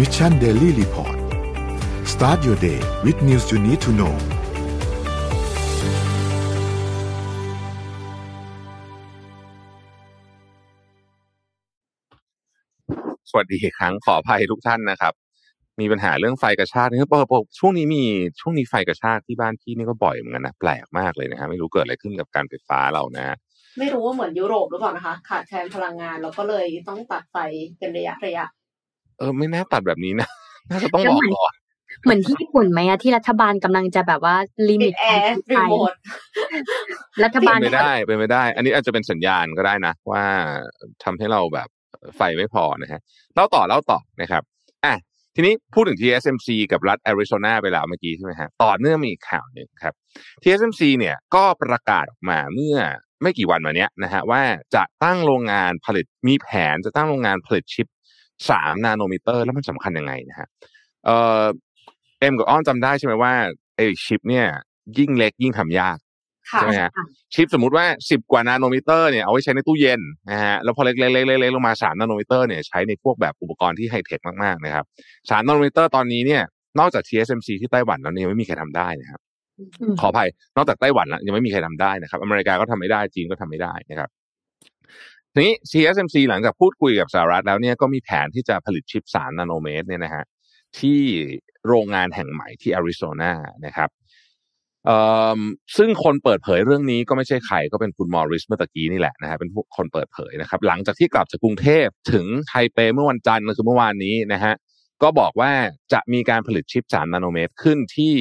Mission Daily Report start your day with news you need to know สวัสดีอีกครั้งขออภัยทุกท่านนะครับ มีปัญหาเรื่องไฟกระชากนี่ปกช่วงนี้มีช่วงนี้ไฟกระชากที่บ้านพี่นี่ก็บ่อยเหมือนกันนะแปลกมากเลยนะฮะไม่รู้เกิดอะไรขึ้นกับการไฟฟ้าเรานะฮะไม่รู้ว่าเหมือนยุโรปหรือเปล่านะคะ ขาดแคลนพลังงานแล้วก็เลยต้องตัดไฟเป็นระยะระยะ เออไม่น่าตัดแบบนี้นะน่าจะต้องแล้วบอกเหมือนก่อนเหมือนที่ญี่ปุ่นไหมอะที่รัฐบาลกำลังจะแบบว่าลิปิมิดตแอร์รีโมทรัฐบาลเป็นไม่ได้เป็นไม่ได้ อันนี้อาจจะเป็นสัญญาณก็ได้นะ ว่าทำให้เราแบบไฟไม่พอนะฮะเล่าต่อเล่าต่อนะครับอะทีนี้พูดถึง TSMC กับรัฐแอริโซนาไปแล้วเมื่อกี้ใช่ไหมฮะต่อเนื่องมีอีกข่าวหนึ่งครับ TSMC เนี่ยก็ประกาศออกมาเมื่อไม่กี่วันมาเนี้ยนะฮะว่าจะตั้งโรงงานผลิตมีแผนจะตั้งโรงงานผลิตชิป สาม nanometer แล้วมันสำคัญยังไงนะฮะเอ่อเอ็มกับอ้อมจำได้ใช่ไหมว่าไอ้ชิป เนี่ย ยิ่งเล็กยิ่งทำยากค่ะใช่ไหมฮะชิปสมมุติว่า10กว่า nanometer เนี่ยเอาไว้ใช้ในตู้เย็นนะฮะแล้วพอเล็กๆๆๆๆลงมา3 nanometer เนี่ยใช้ในพวกแบบอุปกรณ์ที่ไฮเทคมากๆนะครับ3 nanometer ตอนนี้เนี่ยนอกจาก TSMC ที่ไต้หวันแล้วเนี่ยยังไม่มีใครทำได้นะครับอืมขออภัยนอกจากไต้หวันแล้วยังไม่มีใครทำได้นะครับ อเมริกาก็ทำไม่ได้จีนก็ทำไม่ได้นะครับ ทีนี้ TSMC หลังจากพูดคุยกับสหรัฐแล้วเนี่ยก็มีแผนที่จะผลิตชิป 3 นาโนเมตรเนี่ยนะฮะที่โรงงานแห่งใหม่ที่แอริโซนานะครับอ่อซึ่งคนเปิดเผยเรื่องนี้ก็ไม่ใช่ใครก็เป็นคุณมอริสเมื่อตะกี้นี่แหละนะฮะเป็นคนเปิดเผยนะครับ หลังจากที่กลับจากกรุงเทพถึงไทเปเมื่อวันจันทร์คือเมื่อวานนี้นะฮะก็บอกว่าจะมีการผลิตชิป 3 นาโนเมตรขึ้นที่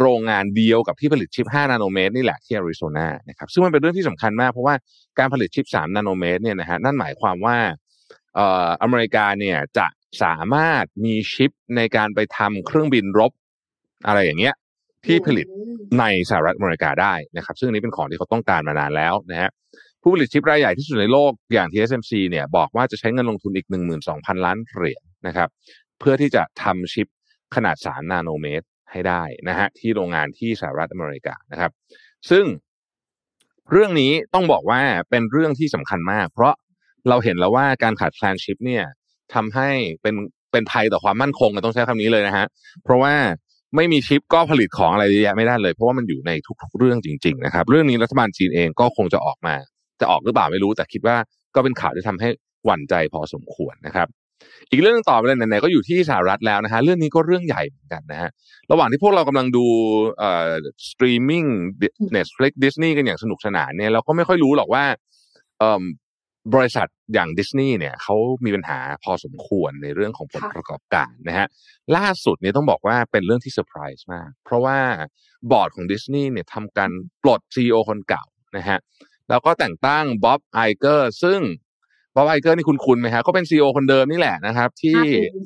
โรงงานเดียวกับที่ผลิตชิป 5 นาโนเมตรนี่แหละที่แอริโซนานะครับซึ่งมันเป็นเรื่องที่สำคัญมากเพราะว่าการผลิตชิป 3 นาโนเมตรเนี่ยนะฮะนั่นหมายความว่าเอ่ออเมริกาเนี่ยจะสามารถมีชิปในการไปทำเครื่องบินรบอะไรอย่างเงี้ยที่ผลิตในสหรัฐอเมริกาได้นะครับ ซึ่งอันนี้เป็นของที่เขาต้องการมานานแล้วนะฮะผู้ผลิตชิปรายใหญ่ที่สุดในโลกอย่าง TSMC เนี่ยบอกว่าจะใช้เงินลงทุนอีก 12,000 ล้านเหรียญนะครับ เพื่อที่จะทำชิปขนาด 3 นาโนเมตร ให้ได้นะฮะที่โรงงานที่สหรัฐอเมริกานะครับ ซึ่งเรื่องนี้ต้องบอกว่าเป็นเรื่องที่สำคัญมาก เพราะเราเห็นแล้วว่าการขาดแคลนชิปเนี่ยทำให้เป็นเป็นภัยต่อความมั่นคงต้องใช้คำนี้เลยนะฮะเพราะว่าไม่มีชิปก็ผลิตของอะไรเยอะแยะไม่ได้เลย เพราะว่ามันอยู่ในทุกๆเรื่องจริง ๆ นะครับ เรื่องนี้รัฐบาลจีนเองก็คงจะออกมา จะออกหรือเปล่าไม่รู้ แต่คิดว่าก็เป็นข่าวที่ทำให้หวั่นใจพอสมควรนะครับ อีกเรื่องต่อไปเลยไหนๆก็อยู่ที่สหรัฐแล้วนะฮะเรื่องนี้ก็เรื่องใหญ่เหมือนกันนะฮะระหว่างที่พวกเรากำลังดูเอ่อสตรีมมิ่ง Netflix Disney กันอย่างสนุกสนานเนี่ยเราก็ไม่ค่อยรู้หรอกว่าเอ่อบริษัทอย่างดิสนีย์เนี่ยเขามีปัญหาพอสมควรในเรื่องของผลประกอบการนะฮะล่าสุดเนี่ยต้องบอกว่าเป็นเรื่องที่เซอร์ไพรส์มาก เพราะว่าบอร์ดของดิสนีย์เนี่ยทำการปลด CEO คนเก่านะฮะแล้วก็แต่งตั้งบ๊อบไอเกอร์ซึ่ง บ๊อบไอเกอร์นี่คุ้นคุ้นไหมฮะก็เป็น CEO คนเดิมนี่แหละนะครับ ที่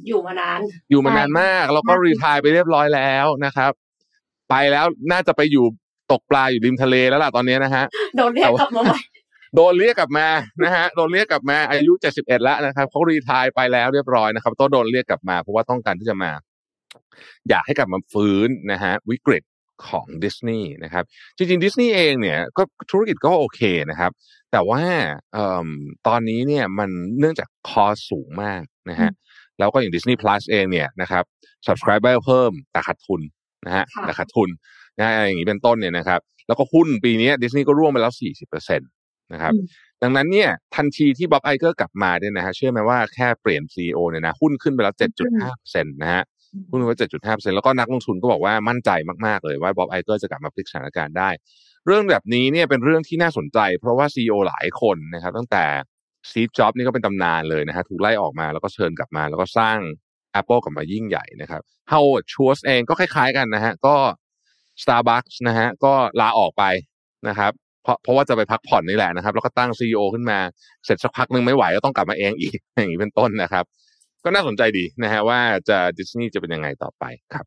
อยู่มานานอยู่มานานมาก แล้วก็ห้าปี retire ไปเรียบร้อยแล้วนะครับ ไปแล้วน่าจะไปอยู่ตกปลาอยู่ริมทะเลแล้วล่ะตอนนี้นะฮะโดนเรียกกลับมาใหม่โดนเรียกกลับมานะฮะโดนเรียกกลับมาอายุเจ็ดสิบเอ็ดแล้วนะครับเขา retire ไปแล้วเรียบร้อยนะครับต้องโดนเรียกกลับมาเพราะว่าต้องการที่จะมา อยากให้กลับมาฟื้นนะฮะวิกฤต ของดิสนีย์นะครับจริงๆดิสนีย์เองเนี่ยก็ธุรกิจก็โอเคนะครับ แต่ว่าเอ่มตอนนี้เนี่ยมันเนื่องจากคอสสูงมากนะฮะแล้วก็อย่าง Disney Plus เองเนี่ยนะครับ subscriber เพิ่มแต่ขาดทุนนะฮะค่ะแต่ขาดทุนนะฮะอย่างนี้เป็นต้นเนี่ยนะครับ แล้วก็หุ้นปีนี้ดิสนีย์ก็ร่วงไปแล้ว 40%นะครับอืมดังนั้นเนี่ยทันทีที่บ๊อบไอเกอร์กลับมาเนี่ยนะฮะเชื่อไหมว่าแค่เปลี่ยน CEO เนี่ยนะหุ้นขึ้นไปแล้ว 7.5%นะฮะ หุ้นขึ้นไป7.5%แล้วก็นักลงทุนก็บอกว่ามั่นใจมากๆเลยว่าบ๊อบไอเกอร์จะกลับมาพลิกสถานการณ์ได้ เรื่องแบบนี้เนี่ยเป็นเรื่องที่น่าสนใจ เพราะว่า CEO หลายคนนะครับตั้งแต่ซีฟจ็อบนี่ก็เป็นตำนานเลยนะฮะถูกไล่ออกมาแล้วก็เชิญกลับมา แล้วก็สร้าง Apple กลับมายิ่งใหญ่นะครับเฮาชัวสเองก็คล้ายๆกันนะฮะก็ Starbucks นะฮะก็ลาออกไปนะครับเพราะเพราะว่าจะไปพักผ่อนนี่แหละนะครับ แล้วก็ตั้งซีอขึ้นมาเสร็จสักพักหนึ่งไม่ไหวก็ต้องกลับมาเองอีกอย่างนี้เป็นต้นนะครับ ก็น่าสนใจดีนะฮะว่าจะดิสนีย์จะเป็นยังไงต่อไปครับ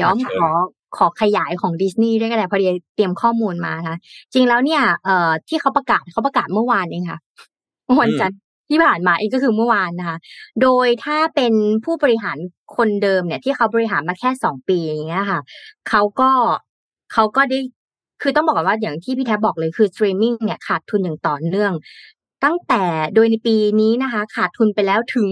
ย้อมเชิญขอขอขยายของดิสนีย์ด้วยก็ได้พอดีเตรียมข้อมูลมานะคะจริงแล้วเนี่ยเอ่อที่เขาประกาศเขาประกาศเมื่อวานเองค่ะเมื่อวันจันทร์ที่ผ่านมาเองก็คือเมื่อวานนะคะ โดยถ้าเป็นผู้บริหารคนเดิมเนี่ย ที่เขาบริหารมาแค่สองปีอย่างเงี้ยค่ะเขาก็เขาก็ได้คือต้องบอกก่อนว่าอย่างที่พี่แท็บบอกเลยคือสตรีมมิ่งเนี่ยขาดทุนอย่างต่อเนื่อง ตั้งแต่โดยในปีนี้นะคะ ขาดทุนไปแล้วถึง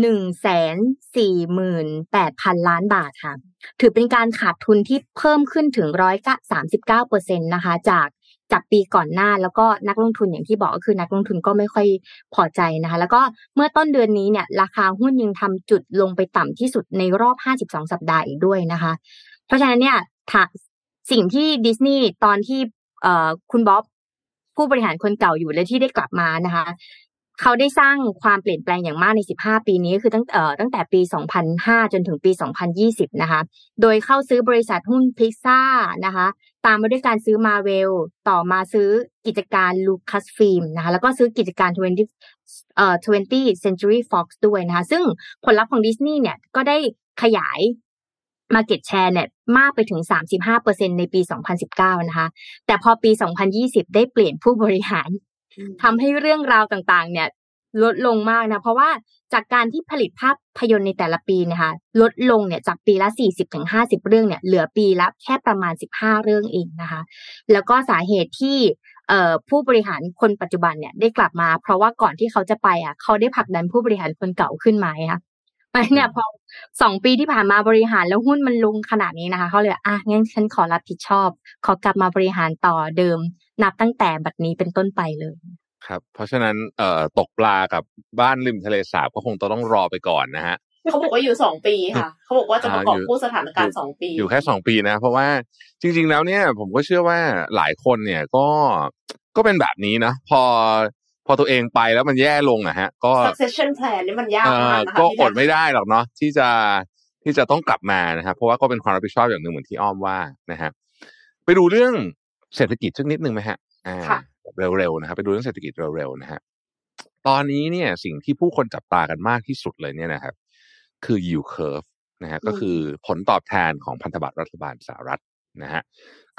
หนึ่งแสนสี่หมื่นแปดพันล้านบาทค่ะ ถือเป็นการขาดทุนที่เพิ่มขึ้นถึงร้อยสามสิบเก้าเปอร์เซ็นต์นะคะ จากจากปีก่อนหน้าแล้วก็นักลงทุนอย่างที่บอกก็คือนักลงทุนก็ไม่ค่อยพอใจนะคะ แล้วก็เมื่อต้นเดือนนี้เนี่ยราคาหุ้นยังทำจุดลงไปต่ำที่สุดในรอบ 52 สัปดาห์อีกด้วยนะคะ เพราะฉะนั้นเนี่ยสิ่งที่ดิสนีย์ตอนที่เอ่อคุณบ๊อบผู้บริหารคนเก่าอยู่และที่ได้กลับมานะคะ เขาได้สร้างความเปลี่ยนแปลงอย่างมากใน 15 ปีนี้คือตั้งเอ่อตั้งแต่ปี 2005 จนถึงปี 2020 นะคะ โดยเข้าซื้อบริษัทหุ้นพิซซ่านะคะ ตามมาด้วยการซื้อมาเวล ต่อมาซื้อกิจการลูคัสฟิล์มนะคะ แล้วก็ซื้อกิจการ 20เอ่อ20 Century Fox ด้วยนะคะ ซึ่งผลลัพธ์ของดิสนีย์เนี่ยก็ได้ขยาย Market Share เนี่ยมากไปถึง 35%ในปี 2019 นะคะ แต่พอปี 2020 ได้เปลี่ยนผู้บริหาร ทำให้เรื่องราวต่างๆ เนี่ยลดลงมากนะ เพราะว่าจากการที่ผลิตภาพยนตร์ในแต่ละปีนะคะลดลงเนี่ยจากปีละ 40-50 เรื่องเนี่ยเหลือปีละแค่ประมาณ 15 เรื่องเองนะคะ แล้วก็สาเหตุที่เอ่อผู้บริหารคนปัจจุบันเนี่ยได้กลับมา เพราะว่าก่อนที่เขาจะไปอะเขาได้ผลักดันผู้บริหารคนเก่าขึ้นมาค่ะไปเนี่ยพอสองปีที่ผ่านมาบริหารแล้วหุ้นมันลงขนาดนี้นะคะเขาเลยอะงั้นฉันขอรับผิดชอบ ขอกลับมาบริหารต่อเดิม นับตั้งแต่บัดนี้เป็นต้นไปเลย ครับ เพราะฉะนั้นเอ่อตกปลากับบ้านริมทะเลสาบก็คงต้องรอไปก่อนนะฮะเขาบอกว่าอยู่สองปีค่ะ เขาบอกว่าจะประกอบอ่าอยู่กู้สถานการณ์สองปี อยู่แค่สองปีนะ เพราะว่าจริง ๆ แล้วเนี่ย ผมก็เชื่อว่าหลายคนเนี่ยก็ก็เป็นแบบนี้นะพอพอตัวเองไปแล้วมันแย่ลงอะฮะ ก็ succession plan นี่มันยากเอ่มาอกนะคะก็พี่อแบดงค์ไม่ได้หรอกเนาะที่จะที่จะต้องกลับมานะครับเพราะว่าก็เป็นความรับผิดชอบอย่างหนึ่งเหมือนที่อ้อมว่านะฮะไปดูเรื่อง เศรษฐกิจสักนิดนึงไหมฮะอ่าค่ะเร็วๆนะครับไปดูเรื่องเศรษฐกิจเร็วๆนะฮะตอนนี้เนี่ยสิ่งที่ผู้คนจับตากันมากที่สุดเลยเนี่ยนะครับ คือ yield curve นะฮะก็คือผลตอบแทนของพันธบัตรรัฐบาลสหรัฐนะฮะ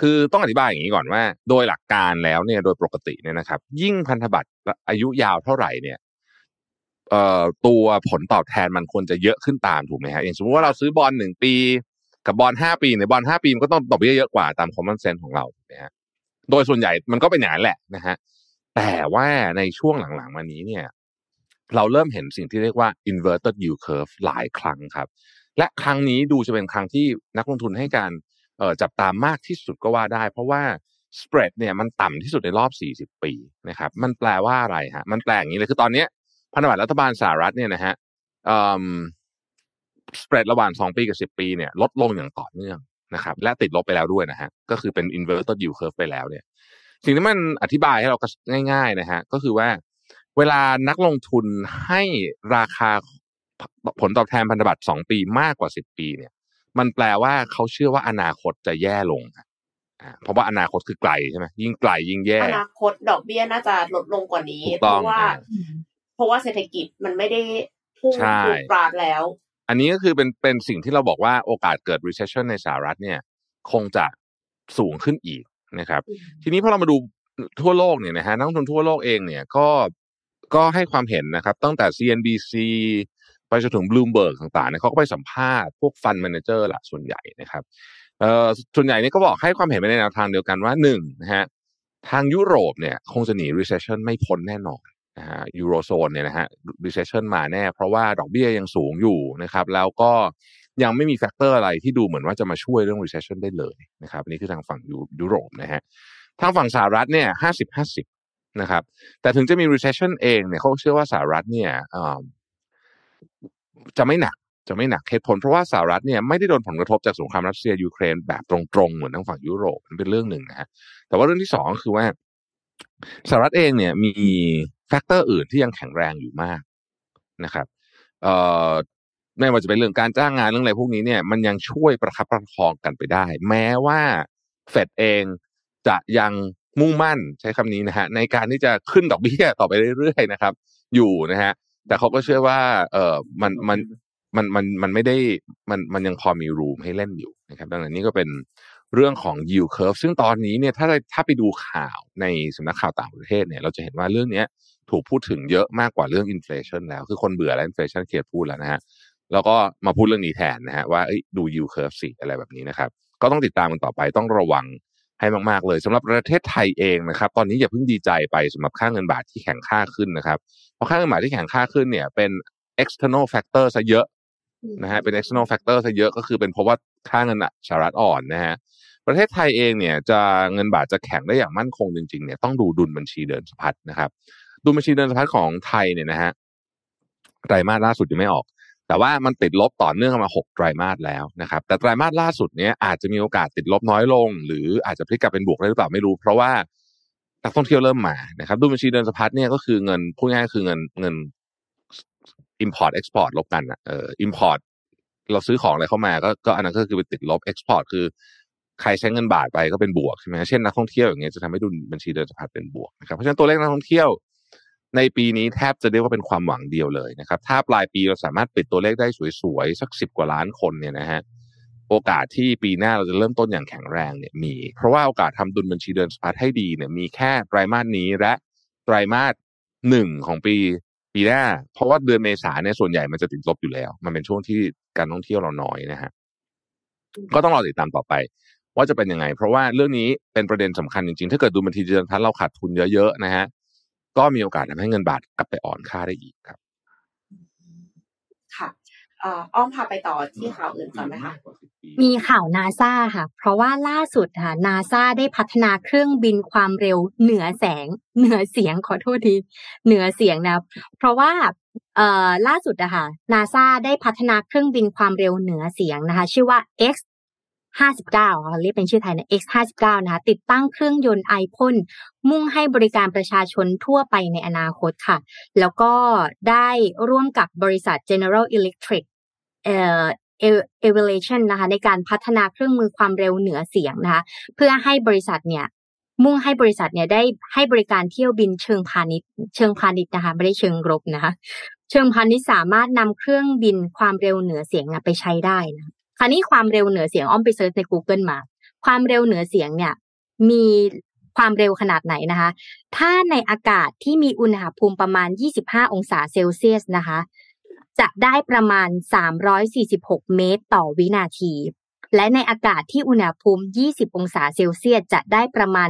คือต้องอธิบายอย่างนี้ก่อนว่า โดยหลักการแล้วเนี่ยโดยปกติเนี่ยนะครับ ยิ่งพันธบัตรอายุยาวเท่าไหร่เนี่ยเอ่อตัวผลตอบแทนมันควรจะเยอะขึ้นตามถูกไหมฮะอย่างสมมติว่าเราซื้อบอลหนึ่งปี กับบอลห้าปีเนี่ยบอลห้าปีมันก็ต้องดอกเบี้ยเยอะกว่าตาม common sense ของเราถูกไหมฮะ โดยส่วนใหญ่มันก็เป็นอย่างนั้นแหละนะฮะแต่ว่าในช่วงหลังๆมานี้เนี่ย เราเริ่มเห็นสิ่งที่เรียกว่า inverted yield curve หลายครั้งครับ และครั้งนี้ดูจะเป็นครั้งที่นักลงทุนให้การออจับตามากที่สุดก็ว่าได้ เพราะว่า spread เนี่ยมันต่ำที่สุดในรอบ 40 ปีนะครับ มันแปลว่าอะไรฮะ มันแปลอย่างนี้เลยคือตอนนี้พันธบัตรรัฐบาลสหรัฐเนี่ยนะฮะสเอ่อ spread ระหว่าง 2 ปีกับ 10 ปีเนี่ยลดลงอย่างต่อเนื่อง นะครับ และติดลบไปแล้วด้วยนะฮะก็คือเป็น inverted yield curve ไปแล้วเนี่ย สิ่งที่มันอธิบายให้เราง่าย ๆ นะฮะก็คือว่าเวลานักลงทุนให้ราคาผลตอบแทนพันธบัตรสองปีมากกว่าสิบปีเนี่ย มันแปลว่าเขาเชื่อว่าอนาคตจะแย่ลงเพราะว่าอนาคตคือไกลใช่ไหมยิ่งไกลยิ่งแย่ อนาคตดอกเบี้ยน่าจะลดลงกว่านี้ เพราะว่า เพราะว่าเศรษฐกิจมันไม่ได้พุ่งปลูกปราดแล้ว อันนี้ก็คือเป็นเป็นสิ่งที่เราบอกว่าโอกาสเกิด recession ในสหรัฐเนี่ย คงจะสูงขึ้นอีกนะครับ ทีนี้พอเรามาดูทั่วโลกเนี่ยนะฮะนักลงทุนทั่วโลกเองเนี่ยก็ก็ให้ความเห็นนะครับ ตั้งแต่ CNBC ไปจนถึง Bloomberg ต่างๆเนี่ยเขาก็ไปสัมภาษณ์พวกฟัน d ม a เจอร์ละส่วนใหญ่นะครับเอ่อส่วนใหญ่นี่ก็บอกให้ความเห็นไปในแนวทางเดียวกันว่าหนึ่งนะฮะทางยุโรปเนี่ยคงจะหนี recession ไม่พ้นแน่นอน นะฮะยูโรโซนเนี่ยนะฮะ recession มาแน่ เพราะว่าดอกเบี้ยยังสูงอยู่นะครับ แล้วก็ยังไม่มี factor อะไรที่ดูเหมือนว่าจะมาช่วยเรื่อง recession ได้เลยนะครับนี้คือทางฝั่งยุโรปนะฮะทางฝั่งสหรัฐเนี่ยห้าสิบห้าสิบนะครับ แต่ถึงจะมี recession เองเนี่ยเขาเชื่อว่าสหรัฐเนี่ยจะไม่หนักจะไม่หนักเหตุผลเพราะว่าสหรัฐเนี่ยไม่ได้โดนผลกระทบจากสงครามรัสเซียยูเครนแบบตรงๆ เหมือนทางฝั่งยุโรปมันเป็นเรื่องหนึ่งนะฮะแต่ว่าเรื่องที่สองก็คือว่าสหรัฐเองเนี่ยมี factor อื่นที่ยังแข็งแรงอยู่มากนะครับเอ่อไม่ว่าจะเป็นเรื่องการจ้างงานเรื่องอะไรพวกนี้เนี่ยมันยังช่วยประคับประคองกันไปได้ แม้ว่าเฟดเองจะยังมุ่งมั่นใช้คำนี้นะฮะในการที่จะขึ้นดอกเบี้ยต่อไปเรื่อยๆนะครับ อยู่นะฮะแต่เขาก็เชื่อว่า เออมันมันมันมันมันไม่ได้มันมันยังพอมีรูมให้เล่นอยู่นะครับดังนั้นนี่ก็เป็นเรื่องของ yield curve ซึ่งตอนนี้เนี่ยถ้าถ้าไปดูข่าวในสำนักข่าวต่างประเทศเนี่ย เราจะเห็นว่าเรื่องเนี้ย ถูกพูดถึงเยอะมากกว่าเรื่อง inflation แล้ว คือคนเบื่อแล้ว inflation เคลียร์พูดแล้วนะฮะแล้วก็มาพูดเรื่องนี้แทนนะฮะว่าเอ้ยดู yield curve สิอะไรแบบนี้นะครับ ก็ต้องติดตามกันต่อไปต้องระวังให้มาก ๆ เลยสำหรับประเทศไทยเองนะครับ ตอนนี้อย่าเพิ่งดีใจไปสำหรับค่าเงินบาทที่แข็งค่าขึ้นนะครับ เพราะค่าเงินบาทที่แข็งค่าขึ้นเนี่ยเป็น external factor ซะเยอะนะฮะเป็น external factor ซะเยอะก็คือเป็นเพราะว่าค่าเงินสหรัฐอ่อนนะฮะประเทศไทยเองเนี่ยจะเงินบาทจะแข็งได้อย่างมั่นคงจริงๆเนี่ยต้องดูดุลบัญชีเดินสะพัดนะครับ ดุลบัญชีเดินสะพัดของไทยเนี่ยนะฮะไตรมาสล่าสุดยังไม่ออก แต่ว่ามันติดลบต่อเนื่องมาหกไตรมาสแล้วนะครับ แต่ไตรมาสล่าสุดเนี้ยอาจจะมีโอกาสติดลบน้อยลง หรืออาจจะพลิกกลับเป็นบวกได้หรือเปล่าไม่รู้ เพราะว่านักท่องเที่ยวเริ่มมานะครับดุลบัญชีเดินสะพัดเนี่ยก็คือเงินพูดง่ายคือเงินเงิน import export ลบกันอะเอ่อ import เราซื้อของอะไรเข้ามาก็ก็อันนั้นก็คือไปติดลบ export คือ ใครใช้เงินบาทไปก็เป็นบวกใช่ไหมเช่นนักท่องเที่ยวอย่างเงี้ยจะทำให้ดุลบัญชีเดินสะพัดเป็นบวกนะครับเพราะฉะนั้นตัวเลขนักท่องเที่ยว ในปีนี้แทบจะเรียกว่าเป็นความหวังเดียวเลยนะครับ ถ้าปลายปีเราสามารถปิดตัวเลขได้สวยๆ สักสิบกว่าล้านคนเนี่ยนะฮะโอกาสที่ปีหน้าเราจะเริ่มต้นอย่างแข็งแรงเนี่ยมี เพราะว่าโอกาสทำดุลบัญชีเดินสะพัดให้ดีเนี่ยมีแค่ไตรมาสนี้และไตรมาสหนึ่งของปีปีหน้า เพราะว่าเดือนเมษาเนี่ยส่วนใหญ่มันจะติดลบอยู่แล้ว มันเป็นช่วงที่การท่องเที่ยวเราน้อยนะฮะก็ต้องรอติดตามต่อไป ว่าจะเป็นยังไง เพราะว่าเรื่องนี้เป็นประเด็นสำคัญจริงๆ ถ้าเกิดดูบัญชีเดินพันเราขาดทุนเยอะๆนะฮะ ก็มีโอกาสทำให้เงินบาทกลับไปอ่อนค่าได้อีกครับ ค่ะเอ่ออ้อมพาไปต่อที่ข่าวอื่นก่อนไหมคะ มีข่าวนาซาค่ะ เพราะว่าล่าสุดค่ะนาซาได้พัฒนาเครื่องบินความเร็วเหนือแสง เหนือเสียงขอโทษที เหนือเสียงนะ เพราะว่าเอ่อล่าสุดอะค่ะนาซาได้พัฒนาเครื่องบินความเร็วเหนือเสียงนะคะ ชื่อว่า X 59ค่ะเรียกเป็นชื่อไทยนะ X 59นะคะติดตั้งเครื่องยนต์ไอพ่นมุ่งให้บริการประชาชนทั่วไปในอนาคตค่ะ แล้วก็ได้ร่วมกับบริษัท General Electric เอ่อ Evaluation นะคะในการพัฒนาเครื่องมือความเร็วเหนือเสียงนะคะเพื่อให้บริษัทเนี่ยมุ่งให้บริษัทเนี่ยได้ให้บริการเที่ยวบินเชิงพาณิชย์เชิงพาณิชย์นะคะไม่ได้เชิงรบนะคะเชิงพาณิชย์สามารถนำเครื่องบินความเร็วเหนือเสียงไปใช้ได้นะ คราวนี้ความเร็วเหนือเสียงอ้อมไป search ใน Google มา ความเร็วเหนือเสียงเนี่ย มีความเร็วขนาดไหนนะคะ ถ้าในอากาศที่มีอุณหภูมิประมาณ 25 องศาเซลเซียสนะคะ จะได้ประมาณ 346 เมตรต่อวินาที และในอากาศที่อุณหภูมิ 20 องศาเซลเซียสจะได้ประมาณ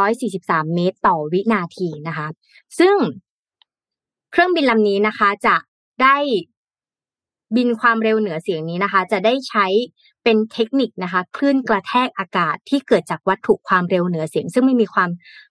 343 เมตรต่อวินาทีนะคะ ซึ่งเครื่องบินลำนี้นะคะจะได้ บินความเร็วเหนือเสียงนี้นะคะ จะได้ใช้เป็นเทคนิคนะคะคลื่นกระแทกอากาศที่เกิดจากวัตถุความเร็วเหนือเสียง ซึ่งไม่มีความ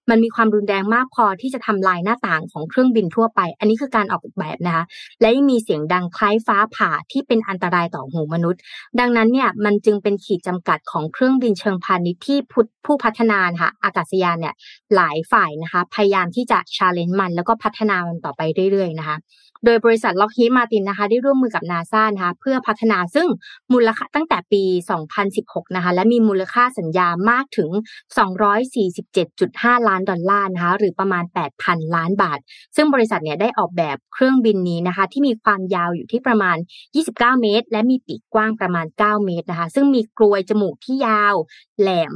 มันมีความรุนแรงมากพอที่จะทำลายหน้าต่างของเครื่องบินทั่วไป อันนี้คือการออกแบบนะคะ และยังมีเสียงดังคล้ายฟ้าผ่าที่เป็นอันตรายต่อหูมนุษย์ ดังนั้นเนี่ยมันจึงเป็นขีดจำกัดของเครื่องบินเชิงพาณิชย์ที่ผู้พัฒนาค่ะอากาศยานเนี่ยหลายฝ่ายนะคะ พยายามที่จะ challenge มันแล้วก็พัฒนามันต่อไปเรื่อยๆนะคะ โดยบริษัท Lockheed Martin นะคะได้ร่วมมือกับนาซานะคะเพื่อพัฒนาซึ่งมูลค่าตั้งแต่ปี 2016 นะคะและมีมูลค่าสัญญามากถึง 247.5 ล้านดอลลาร์นะคะหรือประมาณ 8,000 ล้านบาท ซึ่งบริษัทเนี่ยได้ออกแบบเครื่องบินนี้นะคะที่มีความยาวอยู่ที่ประมาณ 29 เมตร และมีปีกกว้างประมาณ 9 เมตรนะคะซึ่งมีกลวยจมูกที่ยาว แหลม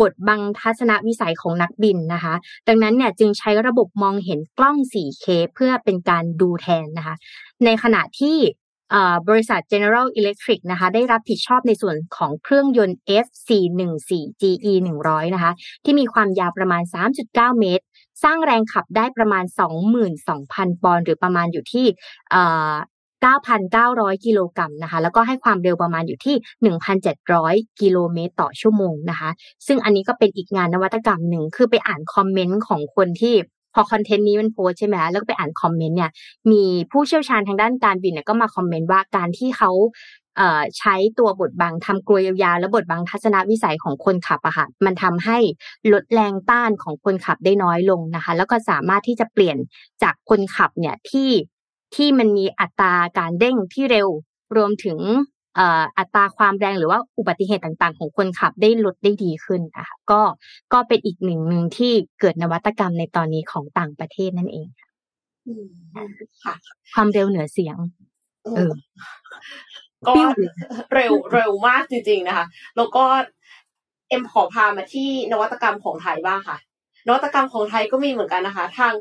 บทบังทัศนวิสัยของนักบินนะคะ ดังนั้นเนี่ยจึงใช้ระบบมองเห็นกล้อง 4K เพื่อเป็นการดูแทนนะคะ ในขณะที่บริษัท General Electric นะคะได้รับผิดชอบในส่วนของเครื่องยนต์ F414 GE 100นะคะที่มีความยาวประมาณ 3.9 เมตร สร้างแรงขับได้ประมาณ 22,000 ปอนด์หรือประมาณอยู่ที่ 9,900 กิโลกรัมนะคะ แล้วก็ให้ความเร็วประมาณอยู่ที่ 1,700 กิโลเมตรต่อชั่วโมงนะคะ ซึ่งอันนี้ก็เป็นอีกงานนวัตกรรมหนึ่ง คือไปอ่านคอมเมนต์ของคนที่พอคอนเทนต์นี้มันโพสใช่ไหมแล้วก็ไปอ่านคอมเมนต์เนี่ย มีผู้เชี่ยวชาญทางด้านการบินเนี่ยก็มาคอมเมนต์ว่าการที่เขาใช้ตัวบทบังทำกลวยยาวๆและบทบังทัศนวิสัยของคนขับอะค่ะมันทำให้ลดแรงต้านของคนขับได้น้อยลงนะคะ แล้วก็สามารถที่จะเปลี่ยนจากคนขับเนี่ยที่ ที่มันมีอัตราการเด้งที่เร็ว รวมถึงอัตราความแรงหรือว่าอุบัติเหตุต่างๆ ของคนขับได้ลดได้ดีขึ้นนะคะก็ก็เป็นอีกหนึ่งหนึ่งที่เกิดนวัตกรรมในตอนนี้ของต่างประเทศนั่นเองค่ะความเร็วเหนือเสียงเออก็เร็วเร็วมากจริง ๆนะคะ แล้วก็เอ็มขอพามาที่นวัตกรรมของไทยบ้างค่ะ นวัตกรรมของไทยก็มีเหมือนกันนะคะ ทาง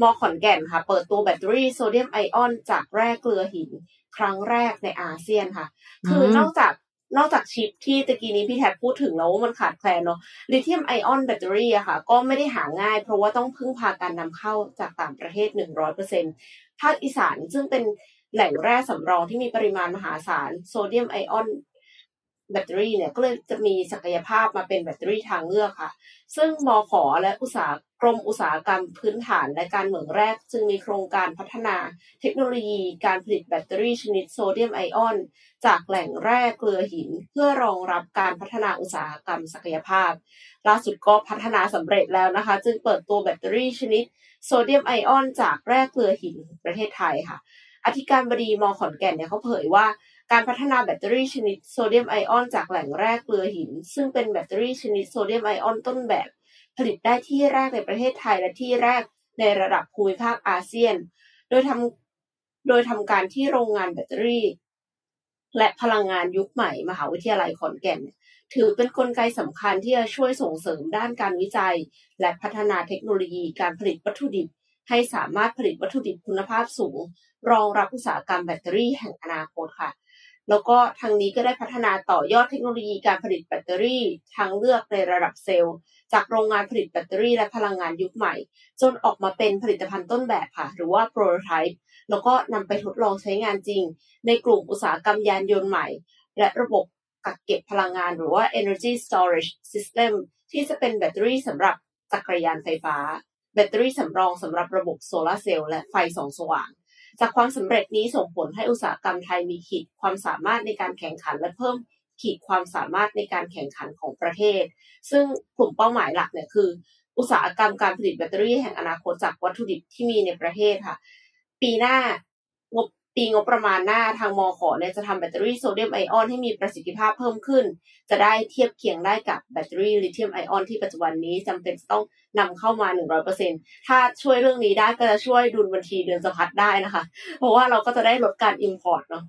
มอขอนแก่นค่ะ เปิดตัวแบตเตอรี่โซเดียมไอออนจากแร่เกลือหิน ครั้งแรกในอาเซียนค่ะ คือนอกจากนอกจากชิปที่ตะกี้นี้พี่แท็บพูดถึงแล้วว่ามันขาดแคลนเนาะลิเธียมไอออนแบตเตอรี่อะค่ะ ก็ไม่ได้หาง่าย เพราะว่าต้องพึ่งพาการนำเข้าจากต่างประเทศหนึ่งร้อยเปอร์เซ็นภาคอีสานซึ่งเป็นแหล่งแร่สำรองที่มีปริมาณมหาศาลโซเดียมไอออน แบตเตอรี่เนี่ยก็เลยจะมีศักยภาพมาเป็นแบตเตอรี่ทางเลือกค่ะ ซึ่งมอขอและอุตสาหกรมอุตสาหกรรมพื้นฐานและการเหมืองแรก จึงมีโครงการพัฒนาเทคโนโลยีการผลิตแบตเตอรี่ชนิดโซเดียมไอออน จากแหล่งแร่เกลือหิน เพื่อรองรับการพัฒนาอุตสาหกรรมศักยภาพ ล่าสุดก็พัฒนาสำเร็จแล้วนะคะ จึงเปิดตัวแบตเตอรี่ชนิดโซเดียมไอออน จากแร่เกลือหินประเทศไทยค่ะ อธิการบดีมอขอนแก่นเนี่ยเขาเผยว่า การพัฒนาแบตเตอรี่ชนิดโซเดียมไอออนจากแหล่งแร่เกลือหิน ซึ่งเป็นแบตเตอรี่ชนิดโซเดียมไอออนต้นแบบ ผลิตได้ที่แรกในประเทศไทยและที่แรกในระดับภูมิภาคอาเซียน โดยทำโดยทำการที่โรงงานแบตเตอรี่ และพลังงานยุคใหม่ มหาวิทยาลัยขอนแก่น ถือเป็นนกลไกสำคัญที่จะช่วยส่งเสริมด้านการวิจัย และพัฒนาเทคโนโลยีการผลิตวัตถุดิบ ให้สามารถผลิตวัตถุดิบคุณภาพสูง รองรับอุตสาหกรรมแบตเตอรี่แห่งอนาคตค่ะ แล้วก็ทางนี้ก็ได้พัฒนาต่อยอดเทคโนโลยีการผลิตแบตเตอรี่ทางเลือกในระดับเซลล์ จากโรงงานผลิตแบตเตอรี่และพลังงานยุคใหม่ จนออกมาเป็นผลิตภัณฑ์ต้นแบบค่ะ หรือว่า prototype แล้วก็นำไปทดลองใช้งานจริง ในกลุ่มอุตสาหกรรมยานยนต์ใหม่ และระบบกักเก็บพลังงานหรือว่า energy storage system ที่จะเป็นแบตเตอรี่สำหรับจักรยานไฟฟ้า แบตเตอรี่สำรองสำหรับระบบโซลาร์เซลล์และไฟส่องสว่าง จากความสำเร็จนี้ส่งผลให้อุตสาหกรรมไทยมีขีดความสามารถในการแข่งขันและเพิ่มขีดความสามารถในการแข่งขันของประเทศ ซึ่งกลุ่มเป้าหมายหลักเนี่ยคือ อุตสาหกรรมการผลิตแบตเตอรี่แห่งอนาคตจากวัตถุดิบที่มีในประเทศค่ะ ปีหน้างบ ปีงบประมาณหน้าทางมอขอเนี่ยจะทำแบตเตอรี่โซเดียมไอออนให้มีประสิทธิภาพเพิ่มขึ้น จะได้เทียบเคียงได้กับแบตเตอรี่ลิเธียมไอออนที่ปัจจุบันนี้จำเป็นต้องนำเข้ามา 100%ถ้าช่วยเรื่องนี้ได้ก็จะช่วยดุลบัญชีเดินสะพัดได้นะคะ เพราะว่าเราก็จะได้ลดการ import เนาะ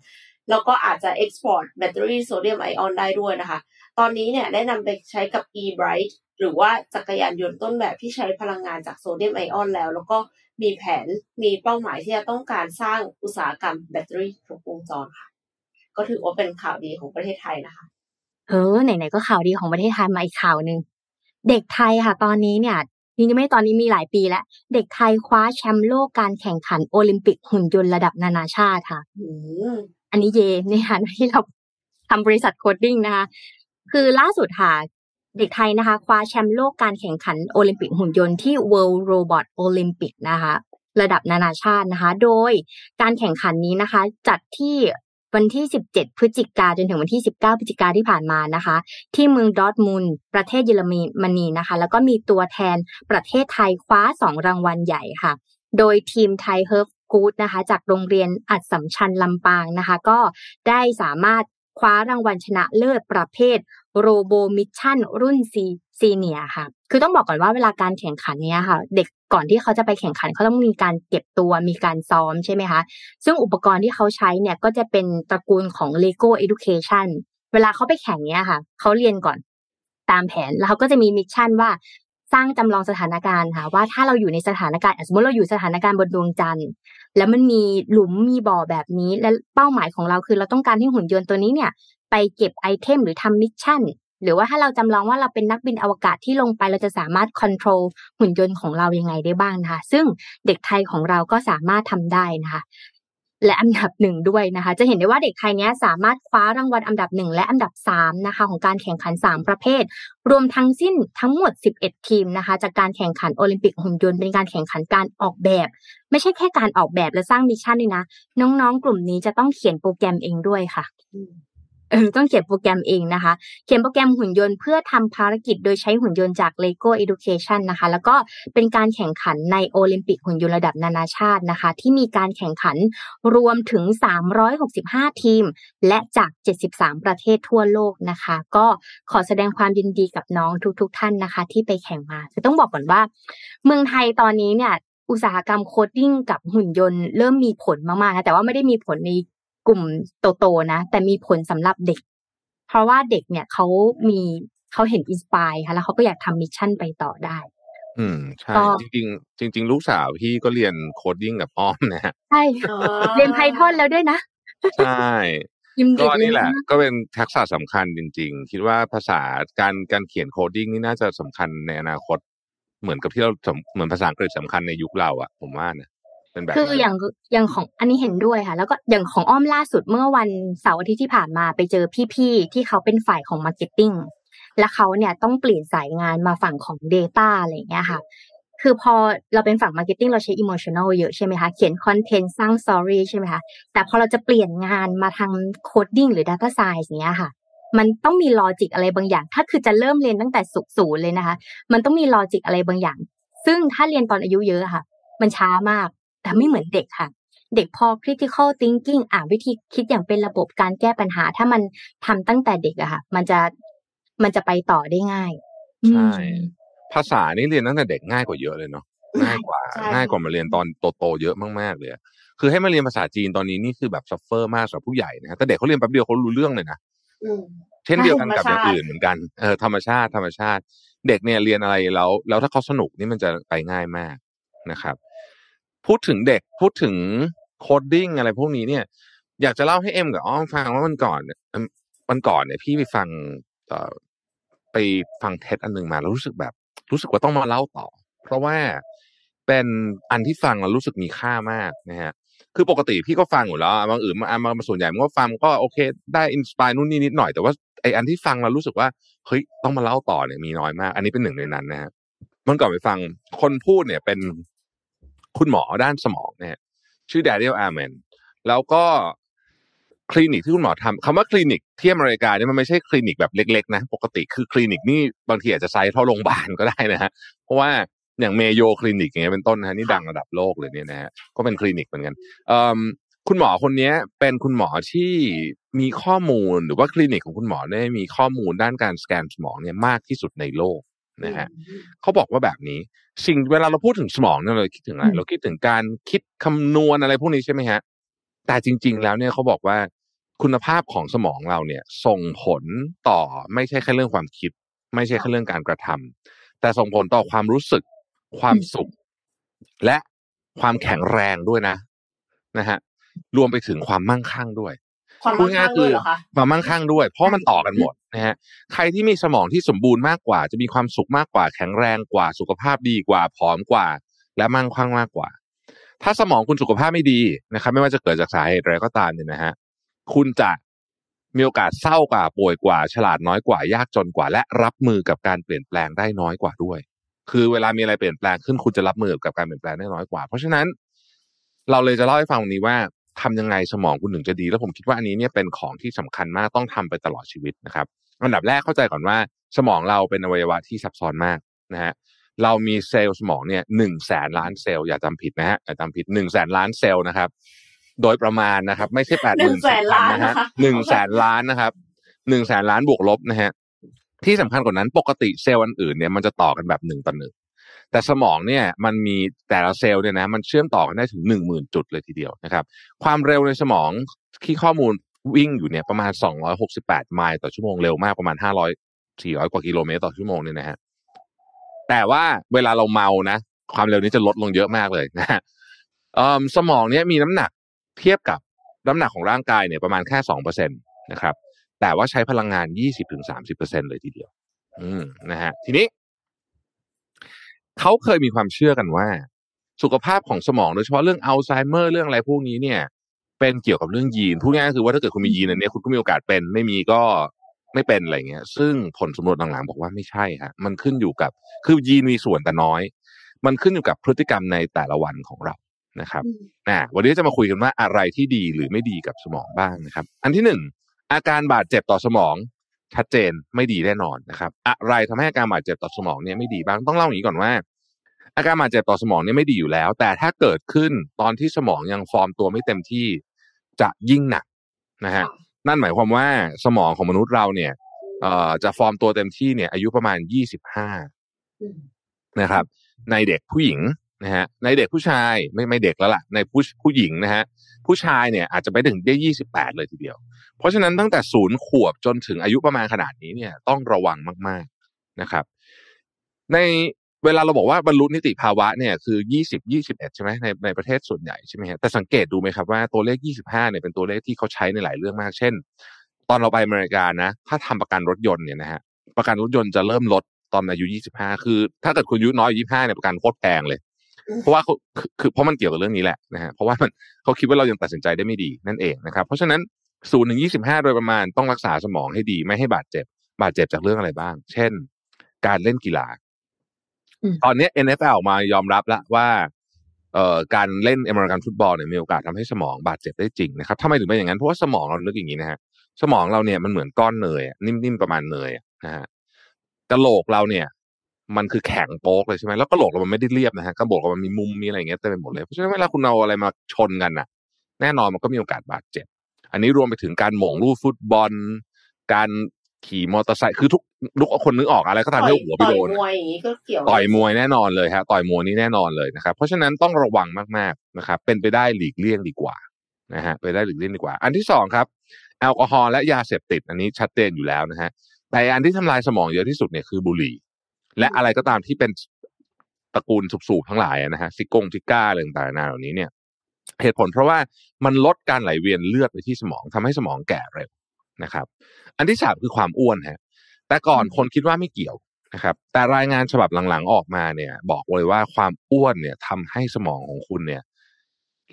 แล้วก็อาจจะ export แบตเตอรี่โซเดียมไอออนได้ด้วยนะคะ ตอนนี้เนี่ยได้นำไปใช้กับ e-bike หรือว่าจักรยานยนต์ต้นแบบที่ใช้พลังงานจากโซเดียมไอออนแล้ว แล้วก็ มีแผนมีเป้าหมายที่จะต้องการสร้างอุตสาหกรรมแบตเตอรี่ครบวงจรค่ะ ก็ถือว่าเป็นข่าวดีของประเทศไทยนะคะ เออไหนๆก็ข่าวดีของประเทศไทยมาอีกข่าวหนึ่งเด็กไทยค่ะ ตอนนี้เนี่ยจริงๆไม่ตอนนี้มีหลายปีแล้ว เด็กไทยคว้าแชมป์โลกการแข่งขันโอลิมปิกหุ่นยนต์ระดับนานาชาติค่ะอืมอันนี้เยในฐานะที่เราทำบริษัท coding นะคะ คือล่าสุดค่ะ เด็กไทยนะคะ คว้าแชมป์โลกการแข่งขันโอลิมปิกหุ่นยนต์ที่ World Robot Olympic นะคะ ระดับนานาชาตินะคะ โดยการแข่งขันนี้นะคะ จัดที่วันที่ 17 พฤศจิกาจนถึงวันที่ 19 พฤศจิกาที่ผ่านมานะคะ ที่เมืองดอร์ทมุนด์ประเทศเยอรมนีนะคะ แล้วก็มีตัวแทนประเทศไทยคว้า 2 รางวัลใหญ่ค่ะ โดยทีมไทยเฮิร์ฟกูดนะคะ จากโรงเรียนอัสสัมชัญลำปางนะคะ ก็ได้สามารถ คว้ารางวัลชนะเลิศประเภท RoboMission รุ่น Senior ค่ะ คือต้องบอกก่อนว่าเวลาการแข่งขันเนี้ยค่ะ เด็กก่อนที่เขาจะไปแข่งขันเขาต้องมีการเก็บตัวมีการซ้อมใช่ไหมคะ ซึ่งอุปกรณ์ที่เขาใช้เนี่ยก็จะเป็นตระกูลของ Lego Education เวลาเขาไปแข่งเนี้ยค่ะ เขาเรียนก่อนตามแผนแล้วเขาก็จะมี mission ว่า สร้างจำลองสถานการณ์ค่ะว่าถ้าเราอยู่ในสถานการณ์สมมติเราอยู่สถานการณ์บนดวงจันทร์ แล้วมันมีหลุมมีบ่อแบบนี้ และเป้าหมายของเราคือเราต้องการให้หุ่นยนต์ตัวนี้เนี่ยไปเก็บ item หรือทำ mission หรือว่าถ้าเราจำลองว่าเราเป็นนักบินอวกาศที่ลงไปเราจะสามารถ control หุ่นยนต์ของเรายังไงได้บ้างนะคะซึ่งเด็กไทยของเราก็สามารถทำได้นะคะ และอันดับหนึ่งด้วยนะคะ จะเห็นได้ว่าเด็กไทยเนี้ยสามารถคว้ารางวัลอันดับหนึ่งและอันดับสามนะคะของการแข่งขันสามประเภท รวมทั้งสิ้นทั้งหมด 11 ทีมนะคะ จากการแข่งขันโอลิมปิกหุ่นยนต์เป็นการแข่งขันการออกแบบ ไม่ใช่แค่การออกแบบและสร้าง mission เลยนะ น้องๆ กลุ่มนี้จะต้องเขียนโปรแกรมเองด้วยค่ะ ต้องเขียนโปรแกรมเองนะคะ เขียนโปรแกรมหุ่นยนต์เพื่อทำภารกิจโดยใช้หุ่นยนต์จาก Lego Education นะคะ แล้วก็เป็นการแข่งขันในโอลิมปิกหุ่นยนต์ระดับนานาชาตินะคะ ที่มีการแข่งขันรวมถึง 365 ทีม และจาก 73 ประเทศทั่วโลกนะคะ ก็ขอแสดงความยินดีกับน้องทุกๆทท่านนะคะ ที่ไปแข่งมาคือต้องบอกก่อนว่า เมืองไทยตอนนี้เนี่ยอุตสาหกรรม coding กับหุ่นยนต์เริ่มมีผลมากๆนะแต่ว่าไม่ได้มีผลใน กลุ่มโตๆนะ แต่มีผลสำหรับเด็ก เพราะว่าเด็กเนี่ยเขามีเขาเห็น inspire ค่ะแล้วเขาก็อยากทำ mission ไปต่อได้ อืมใช่ก็จริงๆจริงๆลูกสาวพี่ก็เรียน coding กับอ้อมนะฮะใช่อ๋อเรียน Python แล้วด้วยนะ ใช่ยิมก็ดิบนี่แหละเลยก็เป็นทักษะสำคัญจริง ๆ คิดว่าภาษาการการเขียน coding นี่น่าจะสำคัญในอนาคต เหมือนกับที่เราสำเหมือนภาษาอังกฤษสำคัญในยุคเราอะผมว่านะ เป็นแบบคือนั้นอย่างอย่างของอันนี้เห็นด้วยค่ะ แล้วก็อย่างของอ้อมล่าสุดเมื่อวันเสาร์อาทิตย์ที่ผ่านมาไปเจอพี่ๆที่เขาเป็นฝ่ายของ marketing แล้วเขาเนี่ยต้องเปลี่ยนสายงานมาฝั่งของ Data อะไรอย่างเงี้ยค่ะ คือพอเราเป็นฝั่ง marketing เราใช้ emotional เยอะใช่ไหมคะ เขียนคอนเทนต์สร้าง story ใช่ไหมคะ แต่พอเราจะเปลี่ยนงานมาทาง coding หรือ data science เนี้ยค่ะ มันต้องมีลอจิกอะไรบางอย่าง ถ้าคือจะเริ่มเรียนตั้งแต่สุศูนย์เลยนะคะ มันต้องมีลอจิกอะไรบางอย่าง ซึ่งถ้าเรียนตอนอายุเยอะอะค่ะ มันช้ามาก แต่ไม่เหมือนเด็กค่ะ เด็กพอ critical thinking อ่าวิธีคิดอย่างเป็นระบบการแก้ปัญหา ถ้ามันทำตั้งแต่เด็กอะค่ะ มันจะมันจะไปต่อได้ง่ายใช่อืมภาษานี่เรียนตั้งแต่เด็กง่ายกว่าเยอะเลยเนาะง่ายกว่าใช่ง่ายกว่ามาเรียนตอนโตๆเยอะมากๆเลยอะคือให้มาเรียนภาษาจีนตอนนี้นี่คือแบบ suffer มากสำหรับผู้ใหญ่นะแต่เด็กเขาเรียนแป๊บเดียวเขารู้เรื่องเลยนะอืมเช่นเดียวกันกับอย่างธรรมชาติอื่นเหมือนกันเออธรรมชาติธรรมชาติ เด็กเนี่ยเรียนอะไรแล้ว แล้วถ้าเขาสนุกนี่มันจะไปง่ายมากนะครับ พูดถึงเด็กพูดถึง coding อะไรพวกนี้เนี่ย อยากจะเล่าให้เอ็มกับอ้อมฟังว่าวันก่อนเนี่ยวันก่อนเนี่ย พี่ไปฟังเอ่อไปฟังเทสอันหนึ่งมาแล้วรู้สึกแบบ รู้สึกว่าต้องมาเล่าต่อ เพราะว่าเป็นอันที่ฟังแล้วรู้สึกมีค่ามากนะฮะคือปกติพี่ก็ฟังอยู่แล้วบางอื่นมาอะมาส่วนใหญ่มันก็ฟังก็โอเค ได้ inspire นู่นนี่นิดหน่อยแต่ว่าไออันที่ฟังแล้วรู้สึกว่าเฮ้ยต้องมาเล่าต่อเนี่ยมีน้อยมาก อันนี้เป็นหนึ่งในนั้นนะฮะวันก่อนไปฟังคนพูดเนี่ยเป็น คุณหมอด้านสมองเนี่ย ชื่อ Daniel Amen แล้วก็คลินิกที่คุณหมอทำคำว่าคลินิกที่อเมริกาเนี่ยมันไม่ใช่คลินิกแบบเล็ก ๆ นะ ปกติคือคลินิกนี่บางทีอาจจะไซส์เท่าโรงพยาบาลก็ได้นะฮะเพราะว่าอย่าง Mayo Clinic อย่างเงี้ยเป็นต้นนะนี่ดังระดับโลกเลยเนี่ยนะฮะก็เป็นคลินิกเหมือนกันคุณหมอคนนี้เป็นคุณหมอที่มีข้อมูลหรือว่าคลินิกของคุณหมอเนี่ยมีข้อมูลด้านการสแกนสมองเนี่ยมากที่สุดในโลก นะฮะเขาบอกว่าแบบนี้ สิ่งเวลาเราพูดถึงสมองเนี่ยเราคิดถึงอะไรอืมเราคิดถึงการคิดคำนวณอะไรพวกนี้ใช่ไหมฮะแต่จริง ๆ แล้วเนี่ยเขาบอกว่าคุณภาพของสมองเราเนี่ย ส่งผลต่อไม่ใช่แค่เรื่องความคิด ไม่ใช่แค่เรื่องการกระทำแต่ส่งผลต่อความรู้สึก ความสุข และความแข็งแรงด้วยนะนะฮะรวมไปถึงความมั่งคั่งด้วย ความพูมั่ดงง่าคั่ยงๆคืด้วยอเหรอคะความมั่งคั่งด้วย เพราะมันต่อกันหมดนะฮะใครที่มีสมองที่สมบูรณ์มากกว่า จะมีความสุขมากกว่า แข็งแรงกว่าสุขภาพดีกว่าผอมกว่า และมั่งคั่งมากกว่า ถ้าสมองคุณสุขภาพไม่ดีนะครับ ไม่ว่าจะเกิดจากสาเหตุอะไรก็ตามเนี่ยนะฮะคุณจะมีโอกาสเศร้ากว่าป่วยกว่า ฉลาดน้อยกว่า ยากจนกว่า และรับมือกับการเปลี่ยนแปลงได้น้อยกว่าด้วย คือเวลามีอะไรเปลี่ยนแปลงขึ้นคุณจะรับมือกับการเปลี่ยนแปลงได้น้อยกว่า เพราะฉะนั้น เราเลยจะเล่าให้ฟังวันนี้ว่า ทำยังไงสมองคุณถึงจะดี แล้วผมคิดว่าอันนี้เนี่ยเป็นของที่สำคัญมากต้องทำไปตลอดชีวิตนะครับอันดับแรกเข้าใจก่อนว่าสมองเราเป็นอวัยวะที่ซับซ้อนมากนะฮะเรามีเซลล์สมองเนี่ยหนึ่งแสนล้านเซลล์อย่าจำผิดนะฮะอย่าจำผิดหนึ่งแสนล้านเซลล์นะครับ โดยประมาณนะครับ ไม่ใช่แปดหมื่น100,000ล้านนะฮะนะคะหนึ่งแสนล้านนะครับหนึ่งแสนล้านบวกลบนะฮะที่สำคัญกว่านั้นปกติเซลล์อันอื่นเนี่ยมันจะต่อกันแบบหนึ่งต่อหนึ่ง แต่สมองเนี่ยมันมีแต่ละเซลล์เนี่ยนะมันเชื่อมต่อกันได้ถึงหนึ่งหมื่นจุดเลยทีเดียวนะครับ ความเร็วในสมองที่ข้อมูลวิ่งอยู่เนี่ยประมาณ 268 ไมล์ต่อชั่วโมงเร็วมากประมาณ 500 400 กว่ากิโลเมตรต่อชั่วโมงเนี่ยนะฮะแต่ว่าเวลาเราเมานะ ความเร็วนี้จะลดลงเยอะมากเลยนะฮะสมองเนี่ยมีน้ำหนักเทียบกับน้ำหนักของร่างกายเนี่ยประมาณแค่สองเปอร์เซ็นตนะครับแต่ว่าใช้พลังงาน 20-30%เลยทีเดียว อืมนะฮะทีนี้ เขาเคยมีความเชื่อกันว่า สุขภาพของสมองโดยเฉพาะเรื่องอัลไซเมอร์เรื่องอะไรพวกนี้เนี่ย เป็นเกี่ยวกับเรื่องยีนพูดง่ายๆคือว่าถ้าเกิดคุณมียีนอันเนี้ยคุณก็มีโอกาสเป็น ไม่มีก็ไม่เป็นอะไรเงี้ย ซึ่งผลสำรวจหลังๆบอกว่าไม่ใช่ฮะมันขึ้นอยู่กับคือยีนมีส่วนแต่น้อย มันขึ้นอยู่กับพฤติกรรมในแต่ละวันของเรานะครับอืมอ่าวันนี้จะมาคุยกันว่าอะไรที่ดีหรือไม่ดีกับสมองบ้างนะครับ อันที่หนึ่งอาการบาดเจ็บต่อสมองชัดเจนไม่ดีแน่นอนนะครับ อะไรทำให้อาการบาดเจ็บต่อสมองเนี่ยไม่ดีบ้างต้องเล่าอย่างนี้ก่อนว่า อาการบาดเจ็บต่อสมองเนี่ยไม่ดีอยู่แล้ว แต่ถ้าเกิดขึ้นตอนที่สมองยังฟอร์มตัวไม่เต็มที่จะยิ่งหนักนะฮะนั่นหมายความว่าสมองของมนุษย์เราเนี่ยเอ่อจะฟอร์มตัวเต็มที่เนี่ยอายุประมาณยี่สิบห้าอืมนะครับ ในเด็กผู้หญิงนะฮะในเด็กผู้ชายไม่ไม่เด็กแล้วล่ะในผู้ผู้หญิงนะฮะผู้ชายเนี่ยอาจจะไปถึงได้ยี่สิบแปดเลยทีเดียว เพราะฉะนั้นตั้งแต่ศูนย์ขวบจนถึงอายุประมาณขนาดนี้เนี่ยต้องระวังมาก ๆนะครับ ใน เวลาเราบอกว่าบรรลุนิติภาวะเนี่ยคือยี่สิบยี่สิบเอ็ดใช่ไหมในในประเทศส่วนใหญ่ใช่ไหมฮะแต่สังเกตดูไหมครับว่าตัวเลขยี่สิบห้าเนี่ยเป็นตัวเลขที่เขาใช้ในหลายเรื่องมาก เช่น ตอนเราไปอเมริกานะ ถ้าทำประกันรถยนต์เนี่ยนะฮะประกันรถยนต์จะเริ่มลดตอนอายุ 25 คือ ถ้าเกิดคุณอายุน้อยอายุ25เนี่ยประกันโคตรแพงเลย เพราะว่าเขาคือเพราะมันเกี่ยวกับเรื่องนี้แหละนะฮะเพราะว่ามันเขาคิดว่าเรายังตัดสินใจได้ไม่ดีนั่นเองนะครับ เพราะฉะนั้นศูนย์ถึงยี่สิบห้าโดยประมาณต้องรักษาสมองให้ดีไม่ให้บาดเจ็บ บาดเจ็บจากเรื่องอะไรบ้าง เช่น การเล่นกีฬา ตอนนี้ NFL ออกมายอมรับแล้วว่าเอ่อการเล่นอเมริกันฟุตบอลเนี่ยมีโอกาสทำให้สมองบาดเจ็บได้จริงนะครับทำไมถึงเป็นอย่างนั้นเพราะว่าสมองเรานึกอย่างนี้นะฮะสมองเราเนี่ยมันเหมือนก้อนเนยนิ่มๆประมาณเนยนะฮะกระโหลกเราเนี่ย มันคือแข็งโป๊กเลยใช่ไหมแล้วกระโหลกเรามันไม่ได้เรียบนะฮะกระโหลกเรามันมีมุมมีอะไรอย่างเงี้ยเต็มไปหมดเลยเพราะฉะนั้นเวลาคุณเอาอะไรมาชนกันน่ะ แน่นอนมันก็มีโอกาสบาดเจ็บ อันนี้รวมไปถึงการหม่งลูกฟุตบอล การขี่มอเตอร์ไซค์คือทุก ทุกคนนึกออกอะไรก็ตามที่เอาหัวไปต่อโดยนมวยอย่างนี้ก็เกี่ยวต่อยมวยแน่นอนเลยฮะต่อยมวยนี่แน่นอนเลยนะครับ เพราะฉะนั้นต้องระวังมากๆนะครับ เป็นไปได้หลีกเลี่ยงดีกว่านะฮะไปได้หลีกเลี่ยงดีกว่า อันที่สองครับ แอลกอฮอล์และยาเสพติด อันนี้ชัดเจนอยู่แล้วนะฮะแต่อันที่ทำลายสมองเยอะที่สุดเนี่ยคือบุหรี่ และอะไรก็ตามที่เป็นตระกูลสูบๆทั้งหลายอะนะฮะซิกงซิการ์อะไรต่างๆนานาเหล่านี้เนี่ยเหตุผลเพราะว่ามันลดการไหลเวียนเลือดไปที่สมองทำให้สมองแก่เร็วนะครับ อันที่สามคือความอ้วนฮะ แต่ก่อนคนคิดว่าไม่เกี่ยวนะครับ แต่รายงานฉบับหลังๆออกมาเนี่ย บอกเลยว่าความอ้วนเนี่ยทำให้สมองของคุณเนี่ย